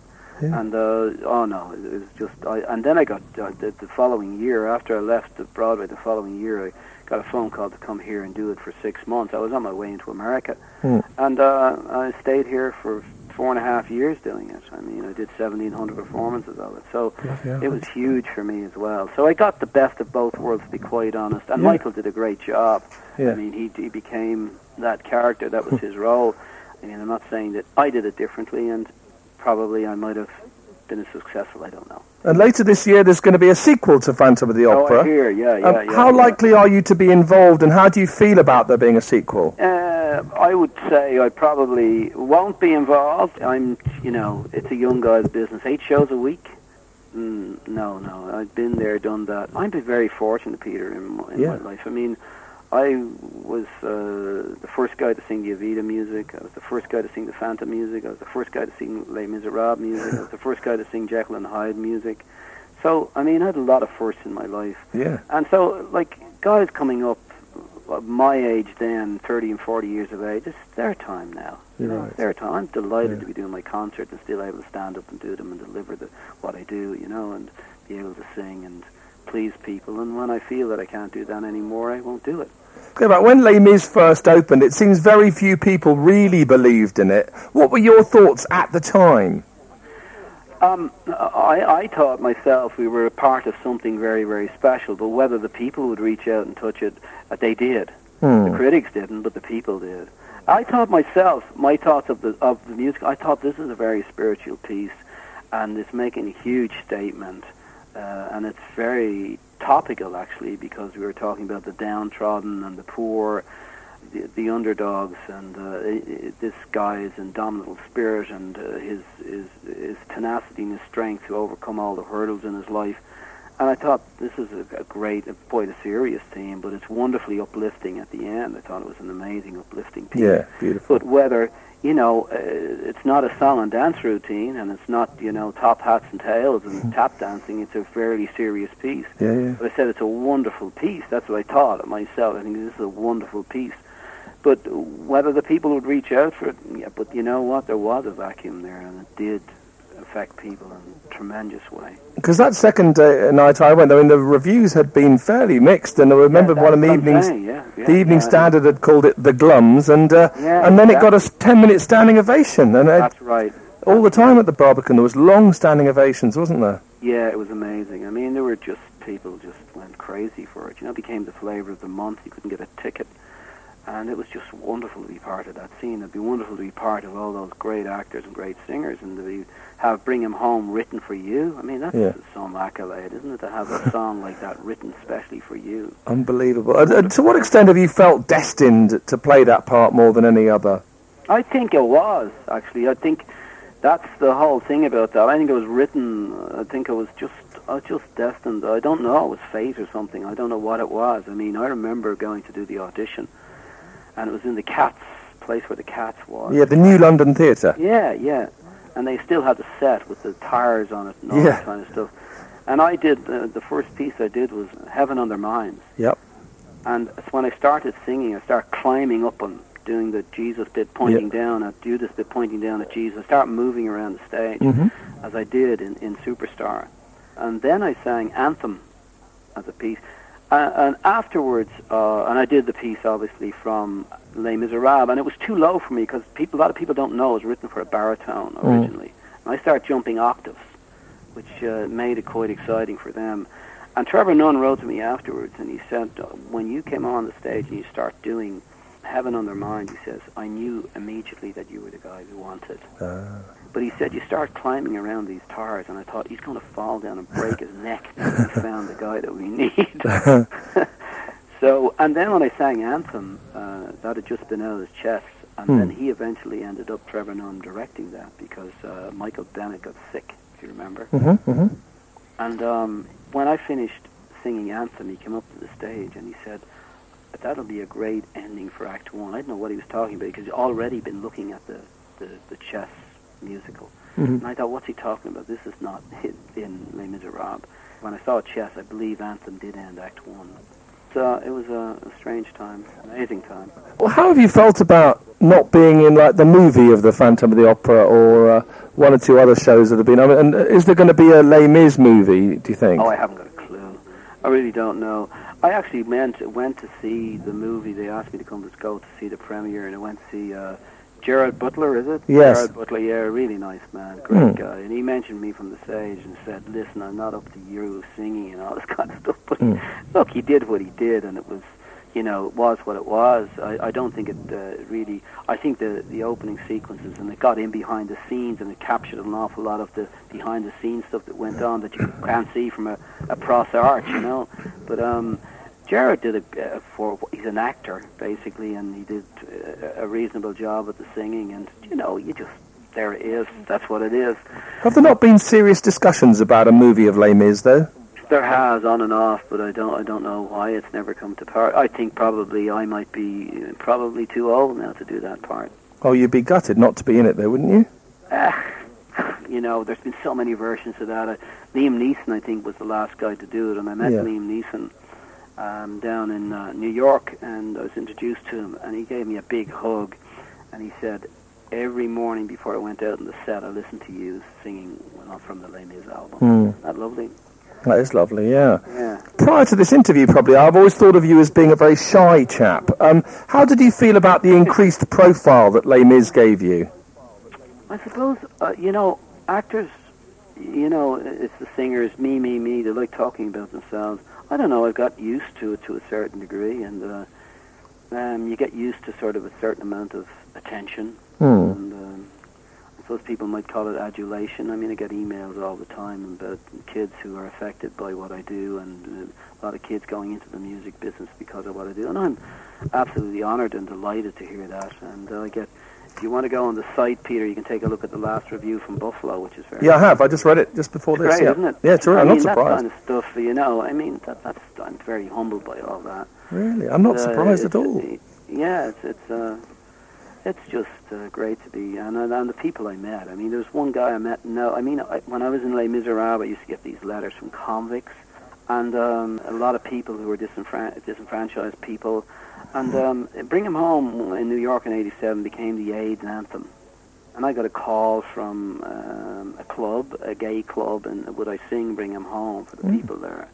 Yeah. And uh, oh no, it was just. I, and then I got uh, the, the following year after I left the Broadway. The following year, I got a phone call to come here and do it for six months. I was on my way into America, Hmm. and uh, I stayed here for four and a half years doing it. I mean, I did seventeen hundred performances of it. So it was huge for me as well. So I got the best of both worlds, to be quite honest. And Yeah. Michael did a great job. Yeah. I mean, he he became that character. That was his role. I mean, I'm not saying that I did it differently, and probably I might have been as successful. I don't know. And later this year, there's going to be a sequel to Phantom of the Oh, Opera. I hear. Yeah, yeah, Um, yeah. how yeah. likely are you to be involved, and how do you feel about there being a sequel? Uh, I would say I probably won't be involved. I'm, you know, it's a young guy's business. Eight shows a week. Mm, no, no. I've been there, done that. I've been very fortunate, Peter, in, my, in Yeah. my life. I mean, I was uh, the first guy to sing the Evita music. I was the first guy to sing the Phantom music. I was the first guy to sing Les Miserables music. I was the first guy to sing Jekyll and Hyde music. So, I mean, I had a lot of firsts in my life. Yeah. And so, like, guys coming up my age then, 30 and 40 years of age, it's their time now. You know, right. it's their time. I'm delighted Yeah. to be doing my concerts and still able to stand up and do them and deliver the, what I do, you know, and be able to sing and please people. And when I feel that I can't do that anymore, I won't do it. Okay, but when Les Mis first opened, it seems very few people really believed in it. What were your thoughts at the time? Um, I, I thought myself we were a part of something very, very special, but whether the people would reach out and touch it, uh, they did. Hmm. The critics didn't, but the people did. I thought myself, my thoughts of the of the music, I thought this is a very spiritual piece, and it's making a huge statement, uh, and it's very topical actually because we were talking about the downtrodden and the poor, the, the underdogs, and uh, i i this guy's indomitable spirit and uh, his his his tenacity and his strength to overcome all the hurdles in his life. And I thought this is a, a great, quite a serious theme, but it's wonderfully uplifting at the end. I thought it was an amazing, uplifting piece. Yeah, beautiful. But whether, you know, uh, it's not a song and dance routine, and it's not, you know, top hats and tails and tap dancing. It's a fairly serious piece. Yeah, yeah. But I said it's a wonderful piece. That's what I thought of myself. I think this is a wonderful piece. But whether the people would reach out for it, yeah, but you know what? There was a vacuum there, and it did affect people in a tremendous way. Because that second uh, night I went, I mean, the reviews had been fairly mixed, and I remember Yeah, one of the that's what I'm evenings, saying, yeah, yeah, the Evening Standard had called it the Glums, and uh, and then it got a ten-minute standing ovation, and uh, That's right. all the time at the Barbican there was long standing ovations, wasn't there? Yeah, it was amazing. I mean, there were just people just went crazy for it. You know, it became the flavor of the month. You couldn't get a ticket, and it was just wonderful to be part of that scene. It'd be wonderful to be part of all those great actors and great singers, and to be have Bring Him Home" written for you. I mean, that's Yeah. some accolade, isn't it? To have a song like that written specially for you. Unbelievable. And, and to what extent have you felt destined to play that part more than any other? I think it was actually. I think that's the whole thing about that. I think it was written. I think it was just, I was just destined. I don't know. It was fate or something. I don't know what it was. I mean, I remember going to do the audition, and it was in the Cats place where the Cats was. Yeah, the New London Theatre. Yeah, yeah. And they still had the set with the tires on it and all Yeah. that kind of stuff. And I did uh, the first piece I did was Heaven on Their Minds. Yep. And it's when I started singing, I started climbing up and doing the Jesus bit, pointing down at Judas bit, pointing down at Jesus. I started moving around the stage hmm as I did in, in Superstar. And then I sang Anthem as a piece. Uh, and afterwards, uh, and I did the piece obviously from Les Miserables, and it was too low for me because people, a lot of people don't know it was written for a baritone Mm. originally. And I started jumping octaves, which uh, made it quite exciting for them. And Trevor Nunn wrote to me afterwards, and he said, uh, when you came on the stage and you start doing heaven on their mind, he says, I knew immediately that you were the guy we wanted. Ah. But he said, you start climbing around these towers, and I thought he's going to fall down and break his neck. And we found the guy that we need. so, and then when I sang Anthem, uh, that had just been out of his chest, and Hmm. then he eventually ended up, Trevor Nunn, directing that because uh, Michael Bennett got sick, if you remember. hmm hmm And um, when I finished singing Anthem, he came up to the stage and he said, that'll be a great ending for Act One. I didn't know what he was talking about because he'd already been looking at the, the, the chess musical. Mhm. And I thought, what's he talking about? This is not in Les Miserables. When I saw chess, I believe Anthem did end Act One. So it was a, a strange time, an amazing time. Well, how have you felt about not being in like the movie of the Phantom of the Opera or uh, one or two other shows that have been? I mean, and is there going to be a Les Mis movie? Do you think? Oh, I haven't got a clue. I really don't know. I actually meant went to see the movie. They asked me to come to go to see the premiere, and I went to see uh, Gerard Butler. Is it? Yes. Gerard Butler. Yeah, really nice man, great Hmm. guy. And he mentioned me from the stage and said, "Listen, I'm not up to you singing and all this kind of stuff, but Hmm. look, he did what he did, and it was." You know, it was what it was. I, I don't think it uh, really. I think the the opening sequences and it got in behind the scenes and it captured an awful lot of the behind the scenes stuff that went on that you can't see from a, a pros arch, you know. But um, Gerard did a uh, for he's an actor basically, and he did uh, a reasonable job at the singing. And you know, you just there it is. That's what it is. Have there not been serious discussions about a movie of Les Mis, though? There has on and off, but I don't I don't know why it's never come to part. I think probably I might be uh, probably too old now to do that part. Oh, you'd be gutted not to be in it, though, wouldn't you? you know, there's been so many versions of that. Uh, Liam Neeson, I think, was the last guy to do it, and I met Yeah. Liam Neeson um, down in uh, New York, and I was introduced to him, and he gave me a big hug, and he said, "Every morning before I went out on the set, I listened to you singing well, from the Les Mis album." Hmm. Isn't that lovely? That is lovely, yeah. Yeah. Prior to this interview, probably, I've always thought of you as being a very shy chap. Um, how did you feel about the increased profile that Les Mis gave you? I suppose, uh, you know, actors, you know, it's the singers, me, me, me, they like talking about themselves. I don't know, I've got used to it to a certain degree, and uh, um, you get used to sort of a certain amount of attention, Hmm. and um, I suppose people might call it adulation. I mean, I get emails all the time about kids who are affected by what I do, and uh, a lot of kids going into the music business because of what I do, and I'm absolutely honoured and delighted to hear that, and uh, I get if you want to go on the site, Peter, you can take a look at the last review from Buffalo, which is very Yeah, I have. I just read it just before this. great, yeah. isn't it? Yeah, it's all right. I I'm mean, not that surprised. kind of stuff, you know. I mean, that, that's I'm very humbled by all that. Really, I'm not Uh, surprised at all. Yeah, it's it's uh, it's just uh, great to be, and, and and the people I met. I mean, there's one guy I met. No, I mean, I, when I was in Les Miserables, I used to get these letters from convicts, and um, a lot of people who were disenfran- disenfranchised people, and um, Bring 'Em Home in New York in '87 became the AIDS anthem. And I got a call from um, a club, a gay club, and would I sing "Bring 'Em Home" for the Mm. people there?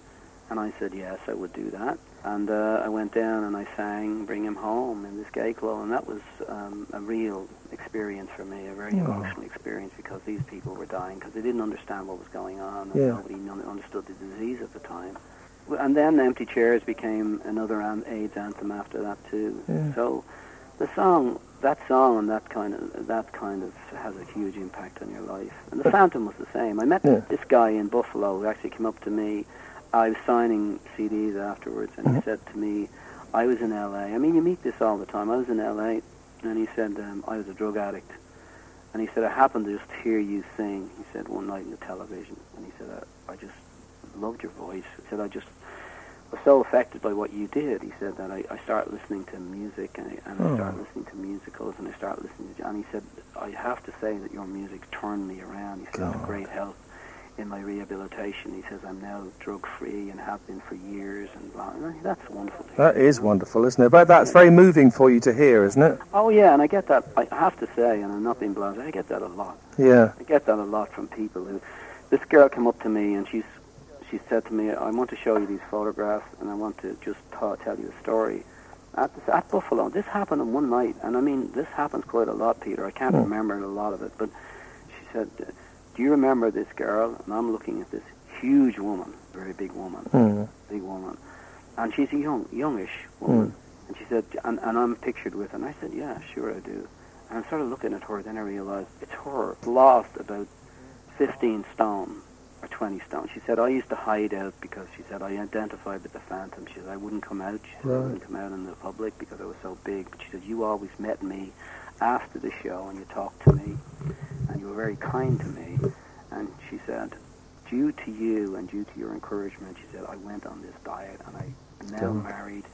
And I said yes, I would do that. And uh, I went down and I sang "Bring 'Em Home" in this gay club, and that was um, a real experience for me, a very Oh. emotional experience because these people were dying because they didn't understand what was going on, and Yeah. nobody understood the disease at the time. And then "Empty Chairs" became another AIDS anthem after that too. Yeah. So the song, that song, and that kind of that kind of has a huge impact on your life. And the Phantom was the same. I met Yeah. this guy in Buffalo who actually came up to me. I was signing CDs afterwards, and he Mhm. said to me, "I was in L.A. I mean, you meet this all the time. I was in L.A. and he said um, I was a drug addict, and he said I happened to just hear you sing. He said one night in the television, and he said I, I just loved your voice. He said I just was so affected by what you did. He said that I, I started listening to music and, I, and Oh. I started listening to musicals and I started listening to. And he said I have to say that your music turned me around. He said it was a great help in my rehabilitation. He says I'm now drug free and have been for years and blah. And that's wonderful. That is wonderful, isn't it? But that's very moving for you to hear, isn't it? Oh yeah, and I get that. I have to say, and I'm not being blasé. I get that a lot. Yeah. I get that a lot from people who. This girl came up to me and she's, she said to me, "I want to show you these photographs and I want to just ta tell you a story." At, this, at Buffalo, this happened in one night, and I mean, this happens quite a lot, Peter. I can't Hmm. remember a lot of it, but she said, "Do you remember this girl?" And I'm looking at this huge woman, very big woman, Mm. big woman, and she's a young, youngish woman Hmm. And she said, and, and I'm pictured with her. And I said, yeah, sure I do. And I started looking at her, then I realized it's her, lost about 15 stone or 20 stone. She said, I used to hide out because she said, I identified with the Phantom. She said, I wouldn't come out. She said, I wouldn't come out in the public because I was so big. But she said, you always met me after the show and you talked to me and you were very kind to me. And she said, due to you and due to your encouragement, she said, I went on this diet and I am now God. married.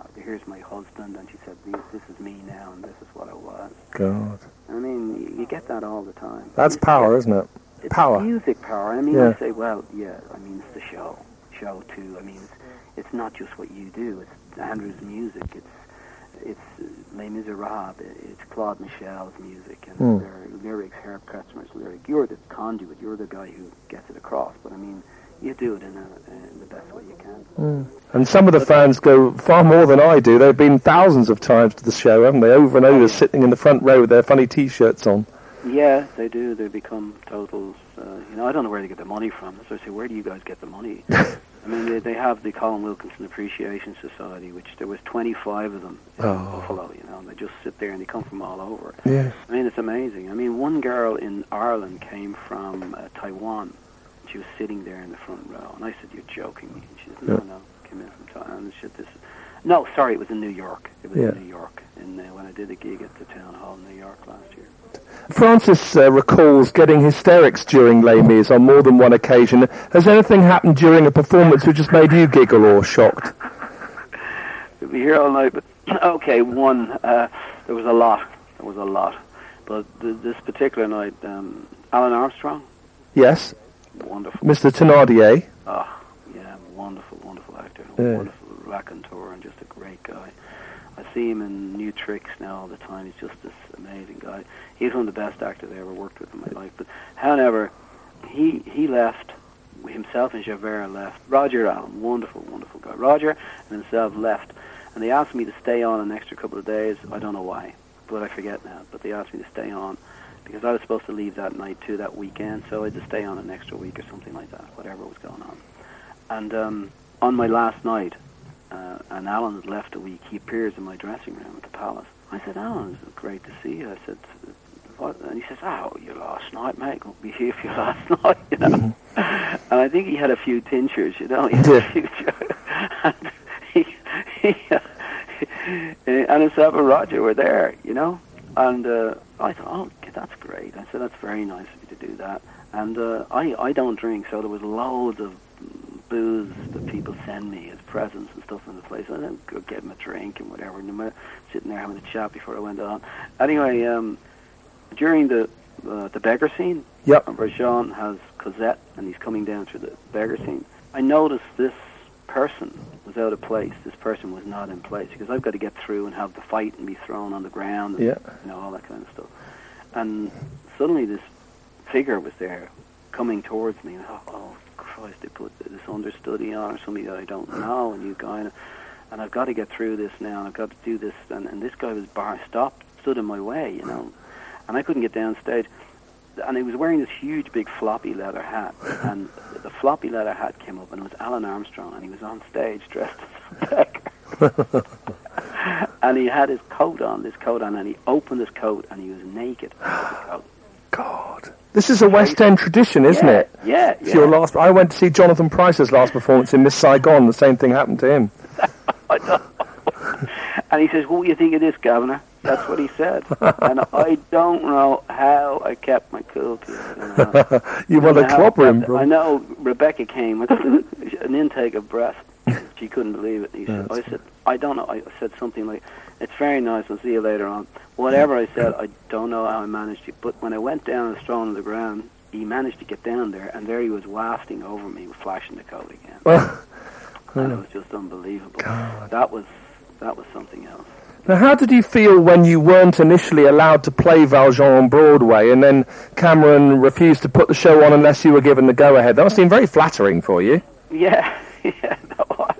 Uh, here's my husband. And she said, this, this is me now and this is what I was. God. I mean, you, you get that all the time. That's power, isn't it? it's Power. music power. I mean, Yeah. I say, well, yeah. I mean, it's the show, show too. I mean, it's, it's not just what you do. It's Andrew's music. It's it's uh, Les Miserables. It's Claude Michel's music and Hmm. their lyrics, Herb Kretzmer's lyric. You're the conduit. You're the guy who gets it across. But I mean, you do it in, a, in the best way you can. And some of the fans go far more than I do. They've been thousands of times to the show, haven't they? Over and over, sitting in the front row with their funny T-shirts on. Yeah, they do. They become totals. Uh, you know, I don't know where they get the money from. So I say, where do you guys get the money? I mean, they, they have the Colm Wilkinson Appreciation Society, which there was 25 of them in Oh. Buffalo. You know, and they just sit there and they come from all over. Yes. I mean, it's amazing. I mean, one girl in Ireland came from uh, Taiwan. She was sitting there in the front row, and I said, "You're joking me." And she said, "No, Yeah. no, came in from Taiwan." And she said, "This." No, sorry, it was in New York. It was Yeah. in New York, and uh, when I did a gig at the town hall in New York last year. Francis uh, recalls getting hysterics during Les Mis on more than one occasion. Has anything happened during a performance which has made you giggle or shocked? We'll be here all night, but okay, one, uh, there was a lot. There was a lot. But th- this particular night, um, Alun Armstrong, Yes, wonderful. Mr. Thenardier. Oh, yeah, wonderful, wonderful actor. Yeah. Wonderful raconteur and just a great guy. I see him in new tricks now all the time. He's just this amazing guy. He's one of the best actors I ever worked with in my life. But however, he he left. Himself and Javert left. Roger Allam, wonderful, wonderful guy. Roger and himself left, and they asked me to stay on an extra couple of days. I don't know why, but I forget now. But they asked me to stay on because I was supposed to leave that night too, that weekend. So I had to stay on an extra week or something like that, whatever was going on. And um, on my last night, uh, and Alun had left a week, he appears in my dressing room at the palace. I said, Alun, it's great to see you. I said, what? And he says, oh, your last night, mate. Won't be here for your last night, you know. and I think he had a few tinctures, you know. He had a few and he, he, and himself and Roger were there, you know. And uh, I thought, oh, that's great. I said, that's very nice of you to do that. And uh, I, I don't drink, so there was loads of booze that people send me as presents and stuff in the place. I then go get them a drink and whatever. And I'm sitting there having a chat before I went on. Anyway, um, during the uh, the beggar scene, Yep. where Jean has Cosette and he's coming down through the beggar scene, I noticed this person was out of place. This person was not in place because I've got to get through and have the fight and be thrown on the ground and Yeah. you know all that kind of stuff. And suddenly this figure was there coming towards me. And I thought, oh Christ, they put this understudy on or somebody that I don't know, and you guy, and, and I've got to get through this now. And I've got to do this, and, and this guy was bar stopped, stood in my way, you know, and I couldn't get down stage. And he was wearing this huge, big floppy leather hat, and the floppy leather hat came up, and it was Alun Armstrong, and he was on stage dressed as a beggar. and he had his coat on, this coat on, and he opened his coat, and he was naked with the coat. God. This is a West End tradition, isn't yeah, it? Yeah, It's yeah. your last. I went to see Jonathan Pryce's last performance in Miss Saigon. The same thing happened to him. I know. and he says, "What do you think of this, Governor?" That's what he said. and I don't know how I kept my cool. You know. You want to I know- clobber him, I know Rebecca came with an intake of breath. She couldn't believe it. He said, Yeah, I said, I don't know. I said something like, "It's very nice. I'll see you later on." Whatever I said, I don't know how I managed it. But when I went down and thrown on the ground, he managed to get down there, and there he was wafting over me, flashing the coat again. Well, And it was just unbelievable. God. That was that was something else. Now, how did you feel when you weren't initially allowed to play Valjean on Broadway, and then Cameron refused to put the show on unless you were given the go-ahead? That must seem very flattering for you. Yeah, yeah, that was.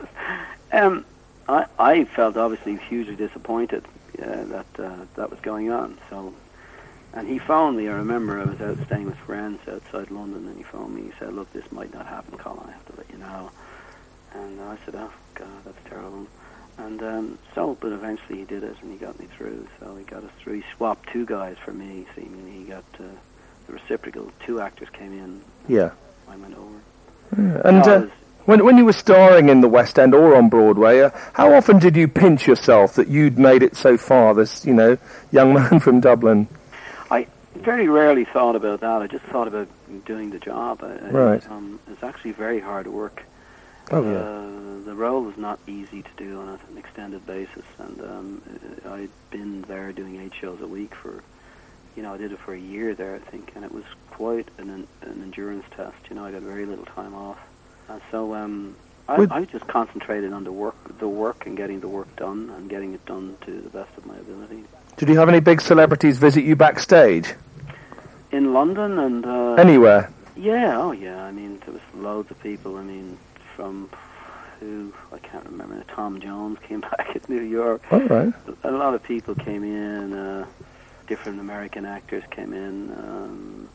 Um, I I felt obviously hugely disappointed uh, that uh, that was going on. So, and he phoned me. I remember I was out staying with friends outside London, and he phoned me. He said, "Look, this might not happen, Colm. I have to let you know." And I said, "Oh God, that's terrible." And um, so, but eventually he did it, and he got me through. So he got us through. He swapped two guys for me. Seemingly, he got uh, the reciprocal. Two actors came in. Yeah. I went over. Yeah. And No, uh, was- when when you were starring in the West End or on Broadway, uh, how often did you pinch yourself that you'd made it so far? This, you know, young man from Dublin. I very rarely thought about that. I just thought about doing the job. I, Right. Um, it's actually very hard work. Oh yeah. Uh, the role is not easy to do on an extended basis, and um, I'd been there doing eight shows a week for, you know, I did it for a year there, I think, and it was quite an, an endurance test. You know, I got very little time off, and so um, I, I just concentrated on the work, the work, and getting the work done, and getting it done to the best of my ability. Did you have any big celebrities visit you backstage? In London and uh, Anywhere? Yeah, oh yeah. I mean, there was loads of people. I mean, from who I can't remember. Tom Jones came back at New York. All right. A lot of people came in. Uh, different American actors came in. Um,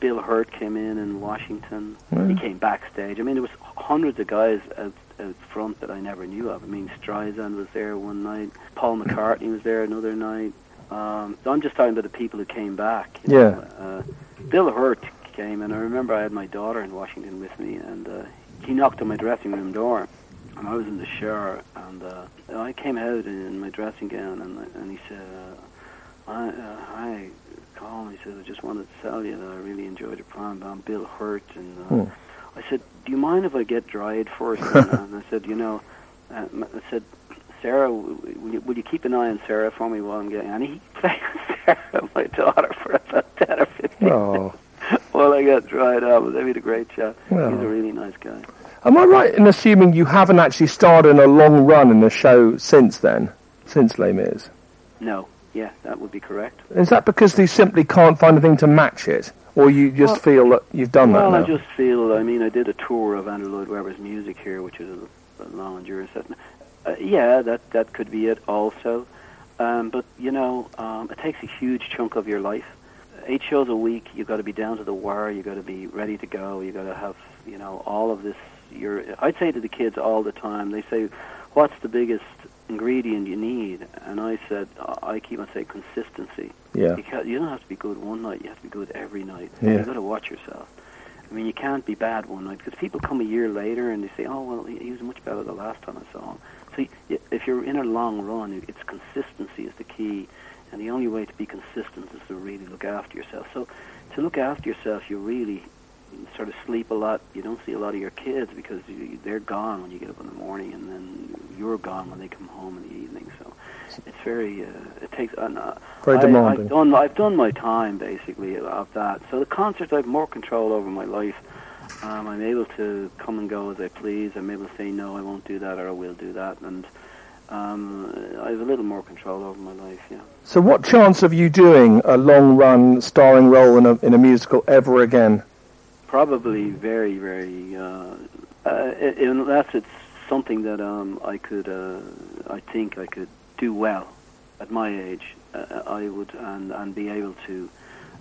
Bill Hurt came in in Washington. Yeah. He came backstage. I mean, there was hundreds of guys out, out front that I never knew of. I mean, Streisand was there one night. Paul McCartney was there another night. Um, so I'm just talking about the people who came back. Yeah. know. Uh, Bill Hurt came, and I remember I had my daughter in Washington with me, and uh, he knocked on my dressing room door, and I was in the shower, and uh, I came out in my dressing gown, and and he said, uh, I, uh, "Hi, Colm." He said, "I just wanted to tell you that I really enjoyed your prom. I'm Bill Hurt," and uh, Hmm. I said, "Do you mind if I get dried first? and, uh, and I said, "You know," uh, I said. Sarah, will you, will you keep an eye on Sarah for me while I'm getting? And he played Sarah, my daughter, for about ten or fifteen Oh. well, I got dried up. They made a great chat. Well. He's a really nice guy. Am I right in assuming you haven't actually starred in a long run in the show since then? Since Les Mis? No, yeah, that would be correct. Is that because they simply can't find anything to match it? Or you just Well- feel that you've done well, that Well, I just feel. I mean, I did a tour of Andrew Lloyd Webber's music here, which is a, a long endurance set. Uh, yeah, that that could be it also. Um, but you know, um, it takes a huge chunk of your life. Eight shows a week. You've got to be down to the wire. You've got to be ready to go. You've got to have, you know, all of this. You're, I'd say to the kids all the time. They say, "What's the biggest ingredient you need?" And I said, I keep on saying consistency. Yeah. Because you don't have to be good one night. You have to be good every night. Yeah. You've got to watch yourself. I mean, you can't be bad one night because people come a year later and they say, "Oh, well, he he was much better the last time I saw him." So y- if you're in a long run, it's consistency is the key, and the only way to be consistent is to really look after yourself. So to look after yourself, you really sort of sleep a lot. You don't see a lot of your kids because you, they're gone when you get up in the morning, and then you're gone when they come home in the evening. So it's very uh, it takes. Uh, Very I, demanding. I've done I've done my time basically of that. So the concerts, I have more control over my life. Um, I'm able to come and go as I please. I'm able to say no, I won't do that, or I will do that, and um, I have a little more control over my life. Yeah. So what chance of you doing a long run starring role in a, in a musical ever again? Probably very, very. Uh, uh, unless it's something that um, I could, uh, I think I could do well at my age. Uh, I would and and be able to.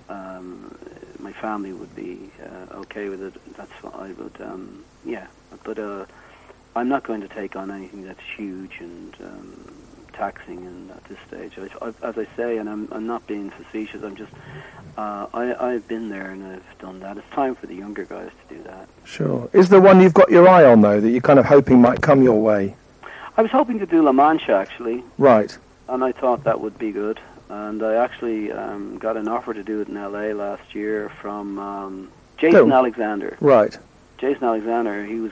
Um, my family would be uh, okay with it. That's what I would. Um, yeah, but uh, I'm not going to take on anything that's huge and um, taxing. And at this stage, I, I, as I say, and I'm I'm not being facetious. I'm just. Uh, I, I've been there and I've done that. It's time for the younger guys to do that. Sure. Is there one you've got your eye on though that you're kind of hoping might come your way? I was hoping to do La Mancha actually, Right. and I thought that would be good. And I actually um, got an offer to do it in L.A. last year from um, Jason Oh. Alexander. Right. Jason Alexander, he was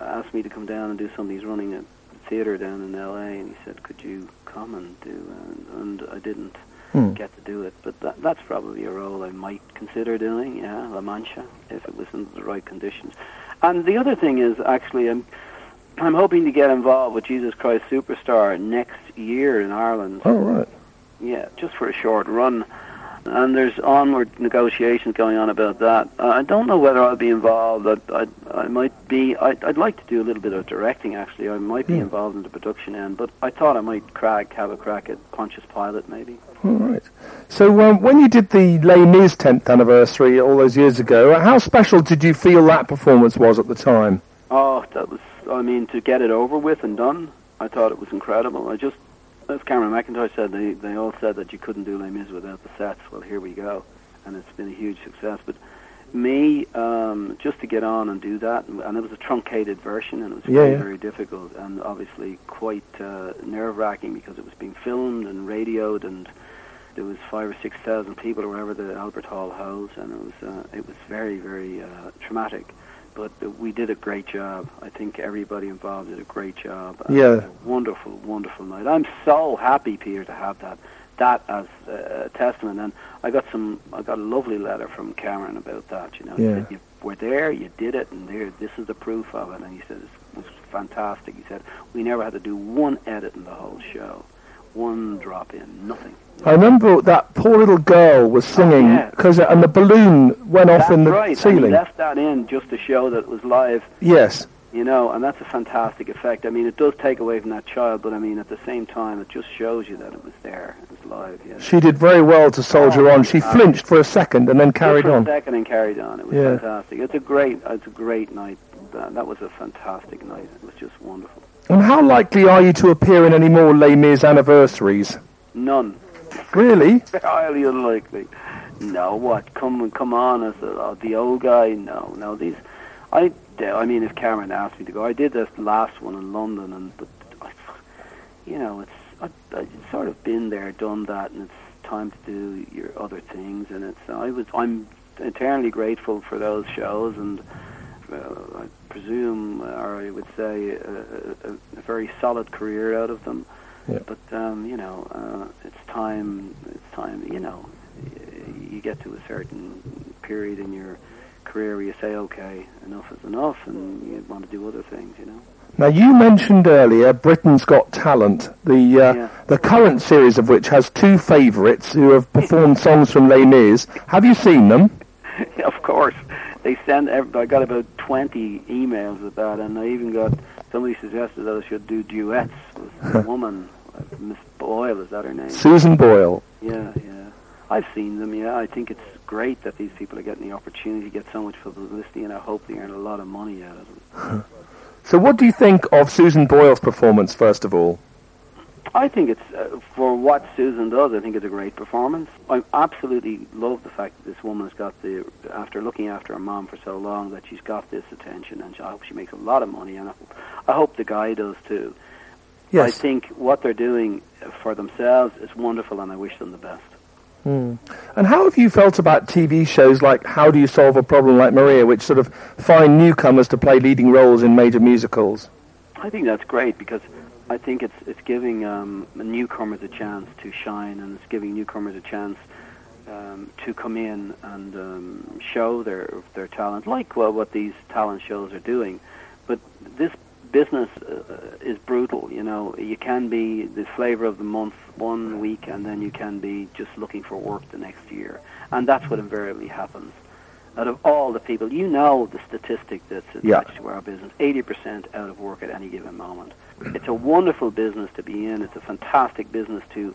asked me to come down and do something. He's running a theater down in L.A. and he said, "Could you come and do?" And, and I didn't Hmm. get to do it, but that, that's probably a role I might consider doing. Yeah, La Mancha, if it was in the right conditions. And the other thing is actually, I'm I'm hoping to get involved with Jesus Christ Superstar next year in Ireland. Oh right. Yeah, just for a short run. And there's onward negotiations going on about that. Uh, I don't know whether I'll be involved. I, I, I might be. I, I'd like to do a little bit of directing. Actually, I might be Hmm. involved in the production end. But I thought I might crack, have a crack at Pontius Pilate, maybe. All right. So um, when you did the Les Mis 10th anniversary all those years ago, how special did you feel that performance was at the time? Oh, that was. I mean, to get it over with and done. I thought it was incredible. I just, as Cameron Mackintosh said, they they all said that you couldn't do Les Mis without the sets. Well, here we go, and it's been a huge success. But me, um, just to get on and do that, and it was a truncated version, and it was Yeah, very yeah. very difficult, and obviously quite uh, nerve wracking because it was being filmed and radioed, and there was five or six thousand people or wherever the Albert Hall holds, and it was uh, it was very very uh, traumatic. But uh, we did a great job. I think everybody involved did a great job. Yeah. a wonderful, wonderful night. I'm so happy, Peter, to have that that as a, testament. And I got some, I got a lovely letter from Cameron about that. You know, he Yeah. said you were there, you did it, and there, this is the proof of it. And he said it was fantastic. He said we never had to do one edit in the whole show, one drop in, nothing. I remember that poor little girl was singing yeah. because and the balloon went off That's in the right. And ceiling. left that in just to show that it was live. Yes. You know, and that's a fantastic effect. I mean, it does take away from that child, but I mean, at the same time, it just shows you that it was there. It was live. Yeah. She did very well to soldier Oh, on. She uh, flinched for a second and then carried on. A second and carried on. It was Yeah. fantastic. It's a great. It's a great night. That was a fantastic night. It was just wonderful. And how likely are you to appear in any more Les Mis anniversaries? None. Really? Highly unlikely. No, what? Come come on as uh, the old guy? No, no. These, I, I mean, if Cameron asked me to go, I did this last one in London, and but, you know, it's I, I sort of been there, done that, and it's time to do your other things, and it's I was I'm eternally grateful for those shows, and I presume, or I would say, a, a, a very solid career out of them. Yeah. But um, you know, uh, it's time. It's time. You know, you get to a certain period in your career where you say, "Okay, enough is enough," and you want to do other things. You know. Now you mentioned earlier Britain's Got Talent, the uh, Yeah. the current series of which has two favourites who have performed songs from Les Mis. Have you seen them? of course, they send. I got about twenty emails with that, and I even got somebody suggested that I should do duets with a woman, Miss Boyle. Is that her name? Susan Boyle. Yeah, yeah. I've seen them. Yeah, I think it's great that these people are getting the opportunity to get so much publicity, and I hope they earn a lot of money out of them. So what do you think of Susan Boyle's performance, first of all? I think it's uh, for what Susan does. I think it's a great performance. I absolutely love the fact that this woman has got the after looking after her mom for so long that she's got this attention, and I hope she makes a lot of money, and I, I hope the guy does too. Yes. I think what they're doing for themselves is wonderful, and I wish them the best. Hmm. And how have you felt about TV shows like How Do You Solve a Problem Like Maria, which sort of find newcomers to play leading roles in major musicals? I think that's great because I think it's it's giving um, newcomers a chance to shine, and it's giving newcomers a chance um, to come in and um, show their their talent, like well, what these talent shows are doing. But this business uh, is brutal. You know, you can be the flavor of the month one week, and then you can be just looking for work the next year, and that's what invariably happens. Out of all the people, you know the statistic that's Yeah. attached to our business: 80% out of work at any given moment. It's a wonderful business to be in. It's a fantastic business to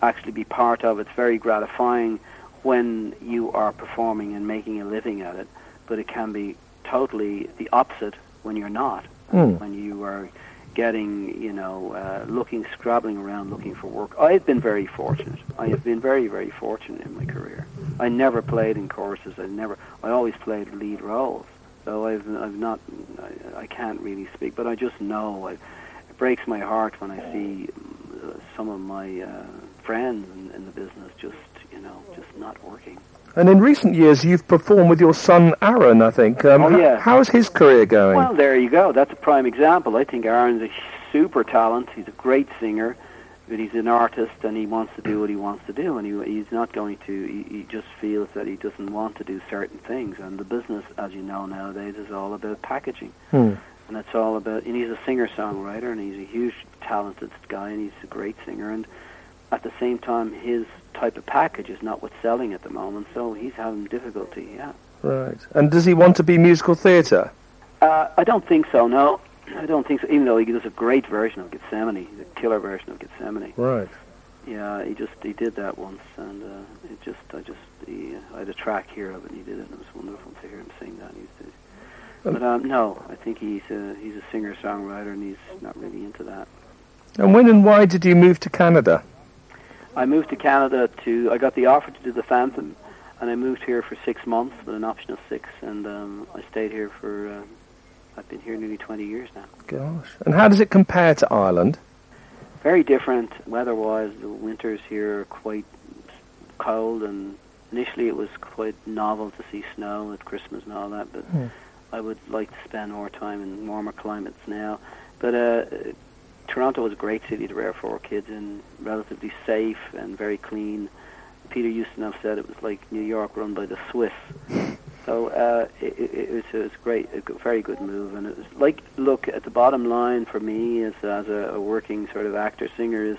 actually be part of. It's very gratifying when you are performing and making a living at it, but it can be totally the opposite when you're not. Hmm. When you are getting, you know, uh, looking, scrabbling around looking for work. I've been very fortunate. I have been very, very fortunate in my career. I never played in choruses. I never. I always played lead roles. So I've, I've not. I, I can't really speak, but I just know. I, it breaks my heart when I see uh, some of my uh, friends in, in the business just, you know, just not working. And in recent years, you've performed with your son Aaron, I think. Um, Oh, yeah. How's his career going? Well, there you go. That's a prime example. I think Aaron's a super talent. He's a great singer, but he's an artist and he wants to do what he wants to do, and he, he's not going to. He, he just feels that he doesn't want to do certain things. And the business, as you know nowadays, is all about packaging, Hmm. And it's all about. And he's a singer-songwriter, and he's a huge talented guy, and he's a great singer. And at the same time, his type of package is not what's selling at the moment, so he's having difficulty. Yeah. Right. And does he want to be musical theatre? Uh, I don't think so. No, I don't think so. Even though he does a great version of Gethsemane, the killer version of Gethsemane. Right. Yeah, he just he did that once, and uh, it just I just he, I had a track here of it, and he did it, and it was wonderful to hear him sing that. He's, but um, no, I think he's a, he's a singer songwriter, and he's not really into that. And when and why did you move to Canada? I moved to Canada to. I got the offer to do the Phantom, and I moved here for six months with an option of six, and um, I stayed here for. Uh, I've been here nearly 20 years now. Gosh. And how does it compare to Ireland? Very different weather-wise. The winters here are quite cold, and initially it was quite novel to see snow at Christmas and all that. But Hmm. I would like to spend more time in warmer climates now. But uh, Toronto was a great city to rear four kids in, relatively safe and very clean. Peter have said it was like New York run by the Swiss. So uh, it, it, was, it was great, a very good move, and it was like look at the bottom line for me as as a, a working sort of actor singer is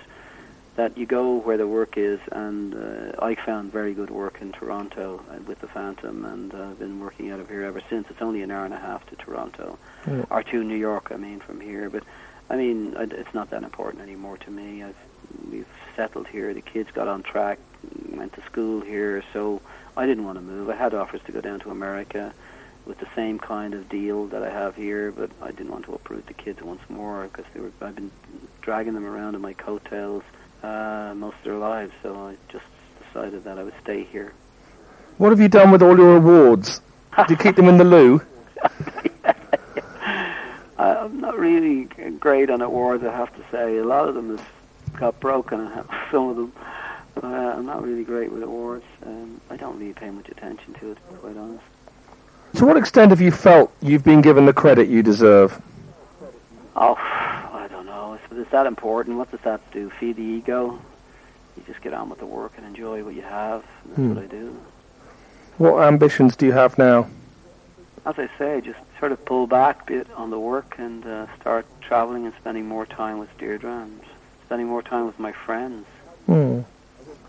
that you go where the work is, and uh, I found very good work in Toronto uh, with the Phantom, and uh, I've been working out of here ever since. It's only an hour and a half to Toronto, Yeah. or to New York, I mean, from here. But I mean, it's not that important anymore to me. I've we've settled here. The kids got on track, went to school here, so I didn't want to move. I had offers to go down to America with the same kind of deal that I have here, but I didn't want to uproot the kids once more because they were. I've been dragging them around in my coattails uh, most of their lives, so I just decided that I would stay here. What have you done with all your awards? Do you keep them in the loo? I'm not really great on awards, I have to say. A lot of them have got broken, some of them. But, uh, I'm not really great with awards. Um, I don't really pay much attention to it, to be quite honest. To what extent have you felt you've been given the credit you deserve? Oh, Is, that important? What does that do? Feed the ego? You just get on with the work and enjoy what you have. And that's Hmm. what I do. What ambitions do you have now? As I say, just sort of pull back a bit on the work and uh, start traveling and spending more time with Deirdre and spending more time with my friends. Hmm.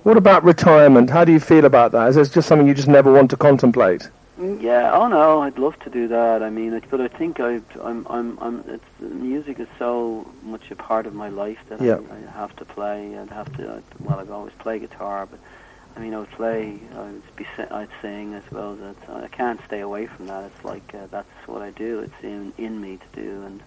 What about retirement? How do you feel about that? Is this just something you just never want to contemplate? Mm, Yeah, oh no, I'd love to do that. I mean, it, but I think I, I'm, I'm, I'm. It's, music is so much a part of my life that Yeah. I, I have to play. I'd have to. I'd, well, I've always played guitar, but I mean, I would play. I'd be. I'd sing. I suppose that I can't stay away from that. It's like uh, that's what I do. It's in in me to do, and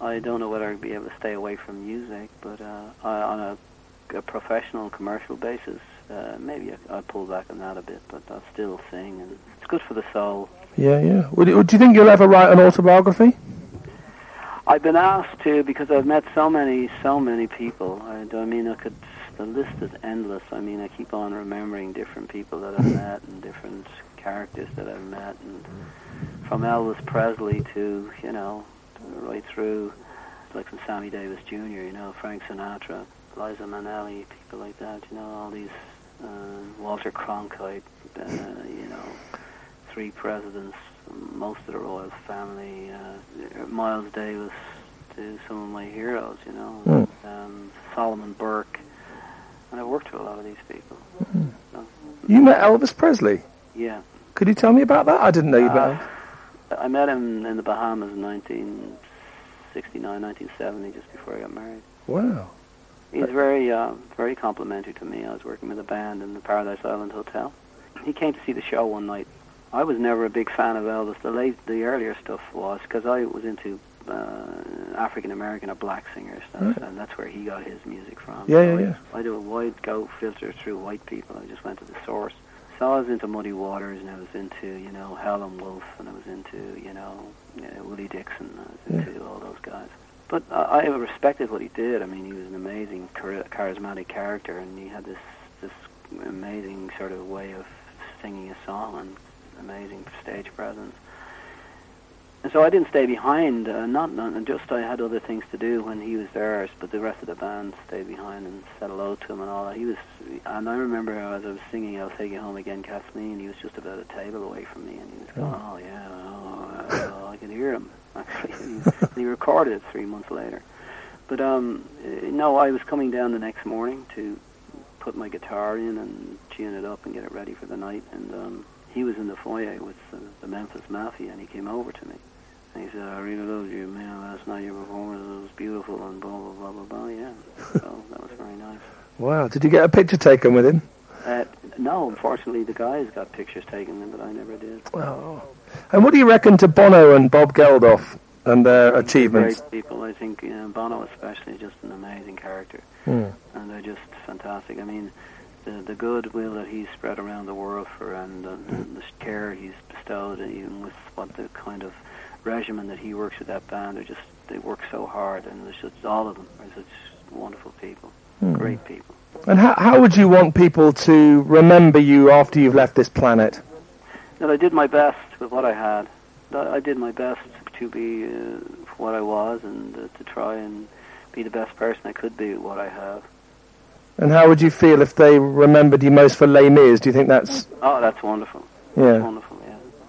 I don't know whether I'd be able to stay away from music, but uh, I, on a, a professional commercial basis, uh, maybe I, I'd pull back on that a bit. But I'll still sing, and it's good for the soul. Yeah, yeah. Would, you- do you think you'll ever write an autobiography? I've been asked to because I've met so many, so many people. I, I mean, I could. The list is endless. I mean, I keep on remembering different people that I've met and different characters that I've met, and from Elvis Presley to you know, right through like from Sammy Davis Jr. You know, Frank Sinatra, Liza Minnelli, people like that. You know, all these uh, Walter Cronkite. Uh, you know, three presidents, most of the royal family, uh, Miles Davis, to some of my heroes, you know, um, Solomon Burke, and I worked with a lot of these people. So, You met Elvis Presley. yeah, Could you tell me about that? I didn't know you Uh, met him. I met him in the Bahamas in 1969, 1970, just before I got married. Wow. He's very, uh, very complimentary to me. I was working with a band in the Paradise Island Hotel. He came to see the show one night. I was never a big fan of Elvis. The late, the earlier stuff was because I was into uh, African American or black singers, that's, and that's where he got his music from. Yeah, So yeah, I, yeah. I do a wide go filter through white people. I just went to the source. So I was into Muddy Waters, and I was into you know Howlin' Wolf, and I was into you know uh, Willie Dixon. I was into all those guys. But I, I respected what he did. I mean, he was an amazing, char- charismatic character, and he had this this amazing sort of way of singing a song and amazing stage presence. And so I didn't stay behind. Uh, not, not just I had other things to do when he was there, but the rest of the band stayed behind and said hello to him and all that. He was, and I remember as I was singing, "I'll Take You Home Again, Kathleen." He was just about a table away from me, and he was going, "Oh yeah, oh, oh, I could hear him." Actually, and he recorded it three months later. But um, uh, no, I was coming down the next morning to put my guitar in and tune it up and get it ready for the night. And um, he was in the foyer with uh, the Memphis Mafia, and he came over to me. And he said, "I really loved you, man. Last night your performance was beautiful." And blah blah blah blah blah. Yeah, so that was very nice. Wow. Did you get a picture taken with him? Uh, no, unfortunately, the guys got pictures taken, but I never did. Oh. And what do you reckon to Bono and Bob Geldof? and their achievements. Great people. I think you know, Bono especially is just an amazing character, Mm. and they're just fantastic. I mean, the the goodwill that he's spread around the world for, and, and the care he's bestowed, and even with what the kind of regimen that he works with that band, they're just they work so hard, and there's just all of them are such wonderful people, Mm. great people. And how, how would you want people to remember you after you've left this planet? That I did my best with what I had. I did my best to be uh, what I was, and uh, to try and be the best person I could be with what I have. And how would you feel if they remembered you most for Les Mis? Do you think that's Oh, that's wonderful. yeah? That's Wonderful.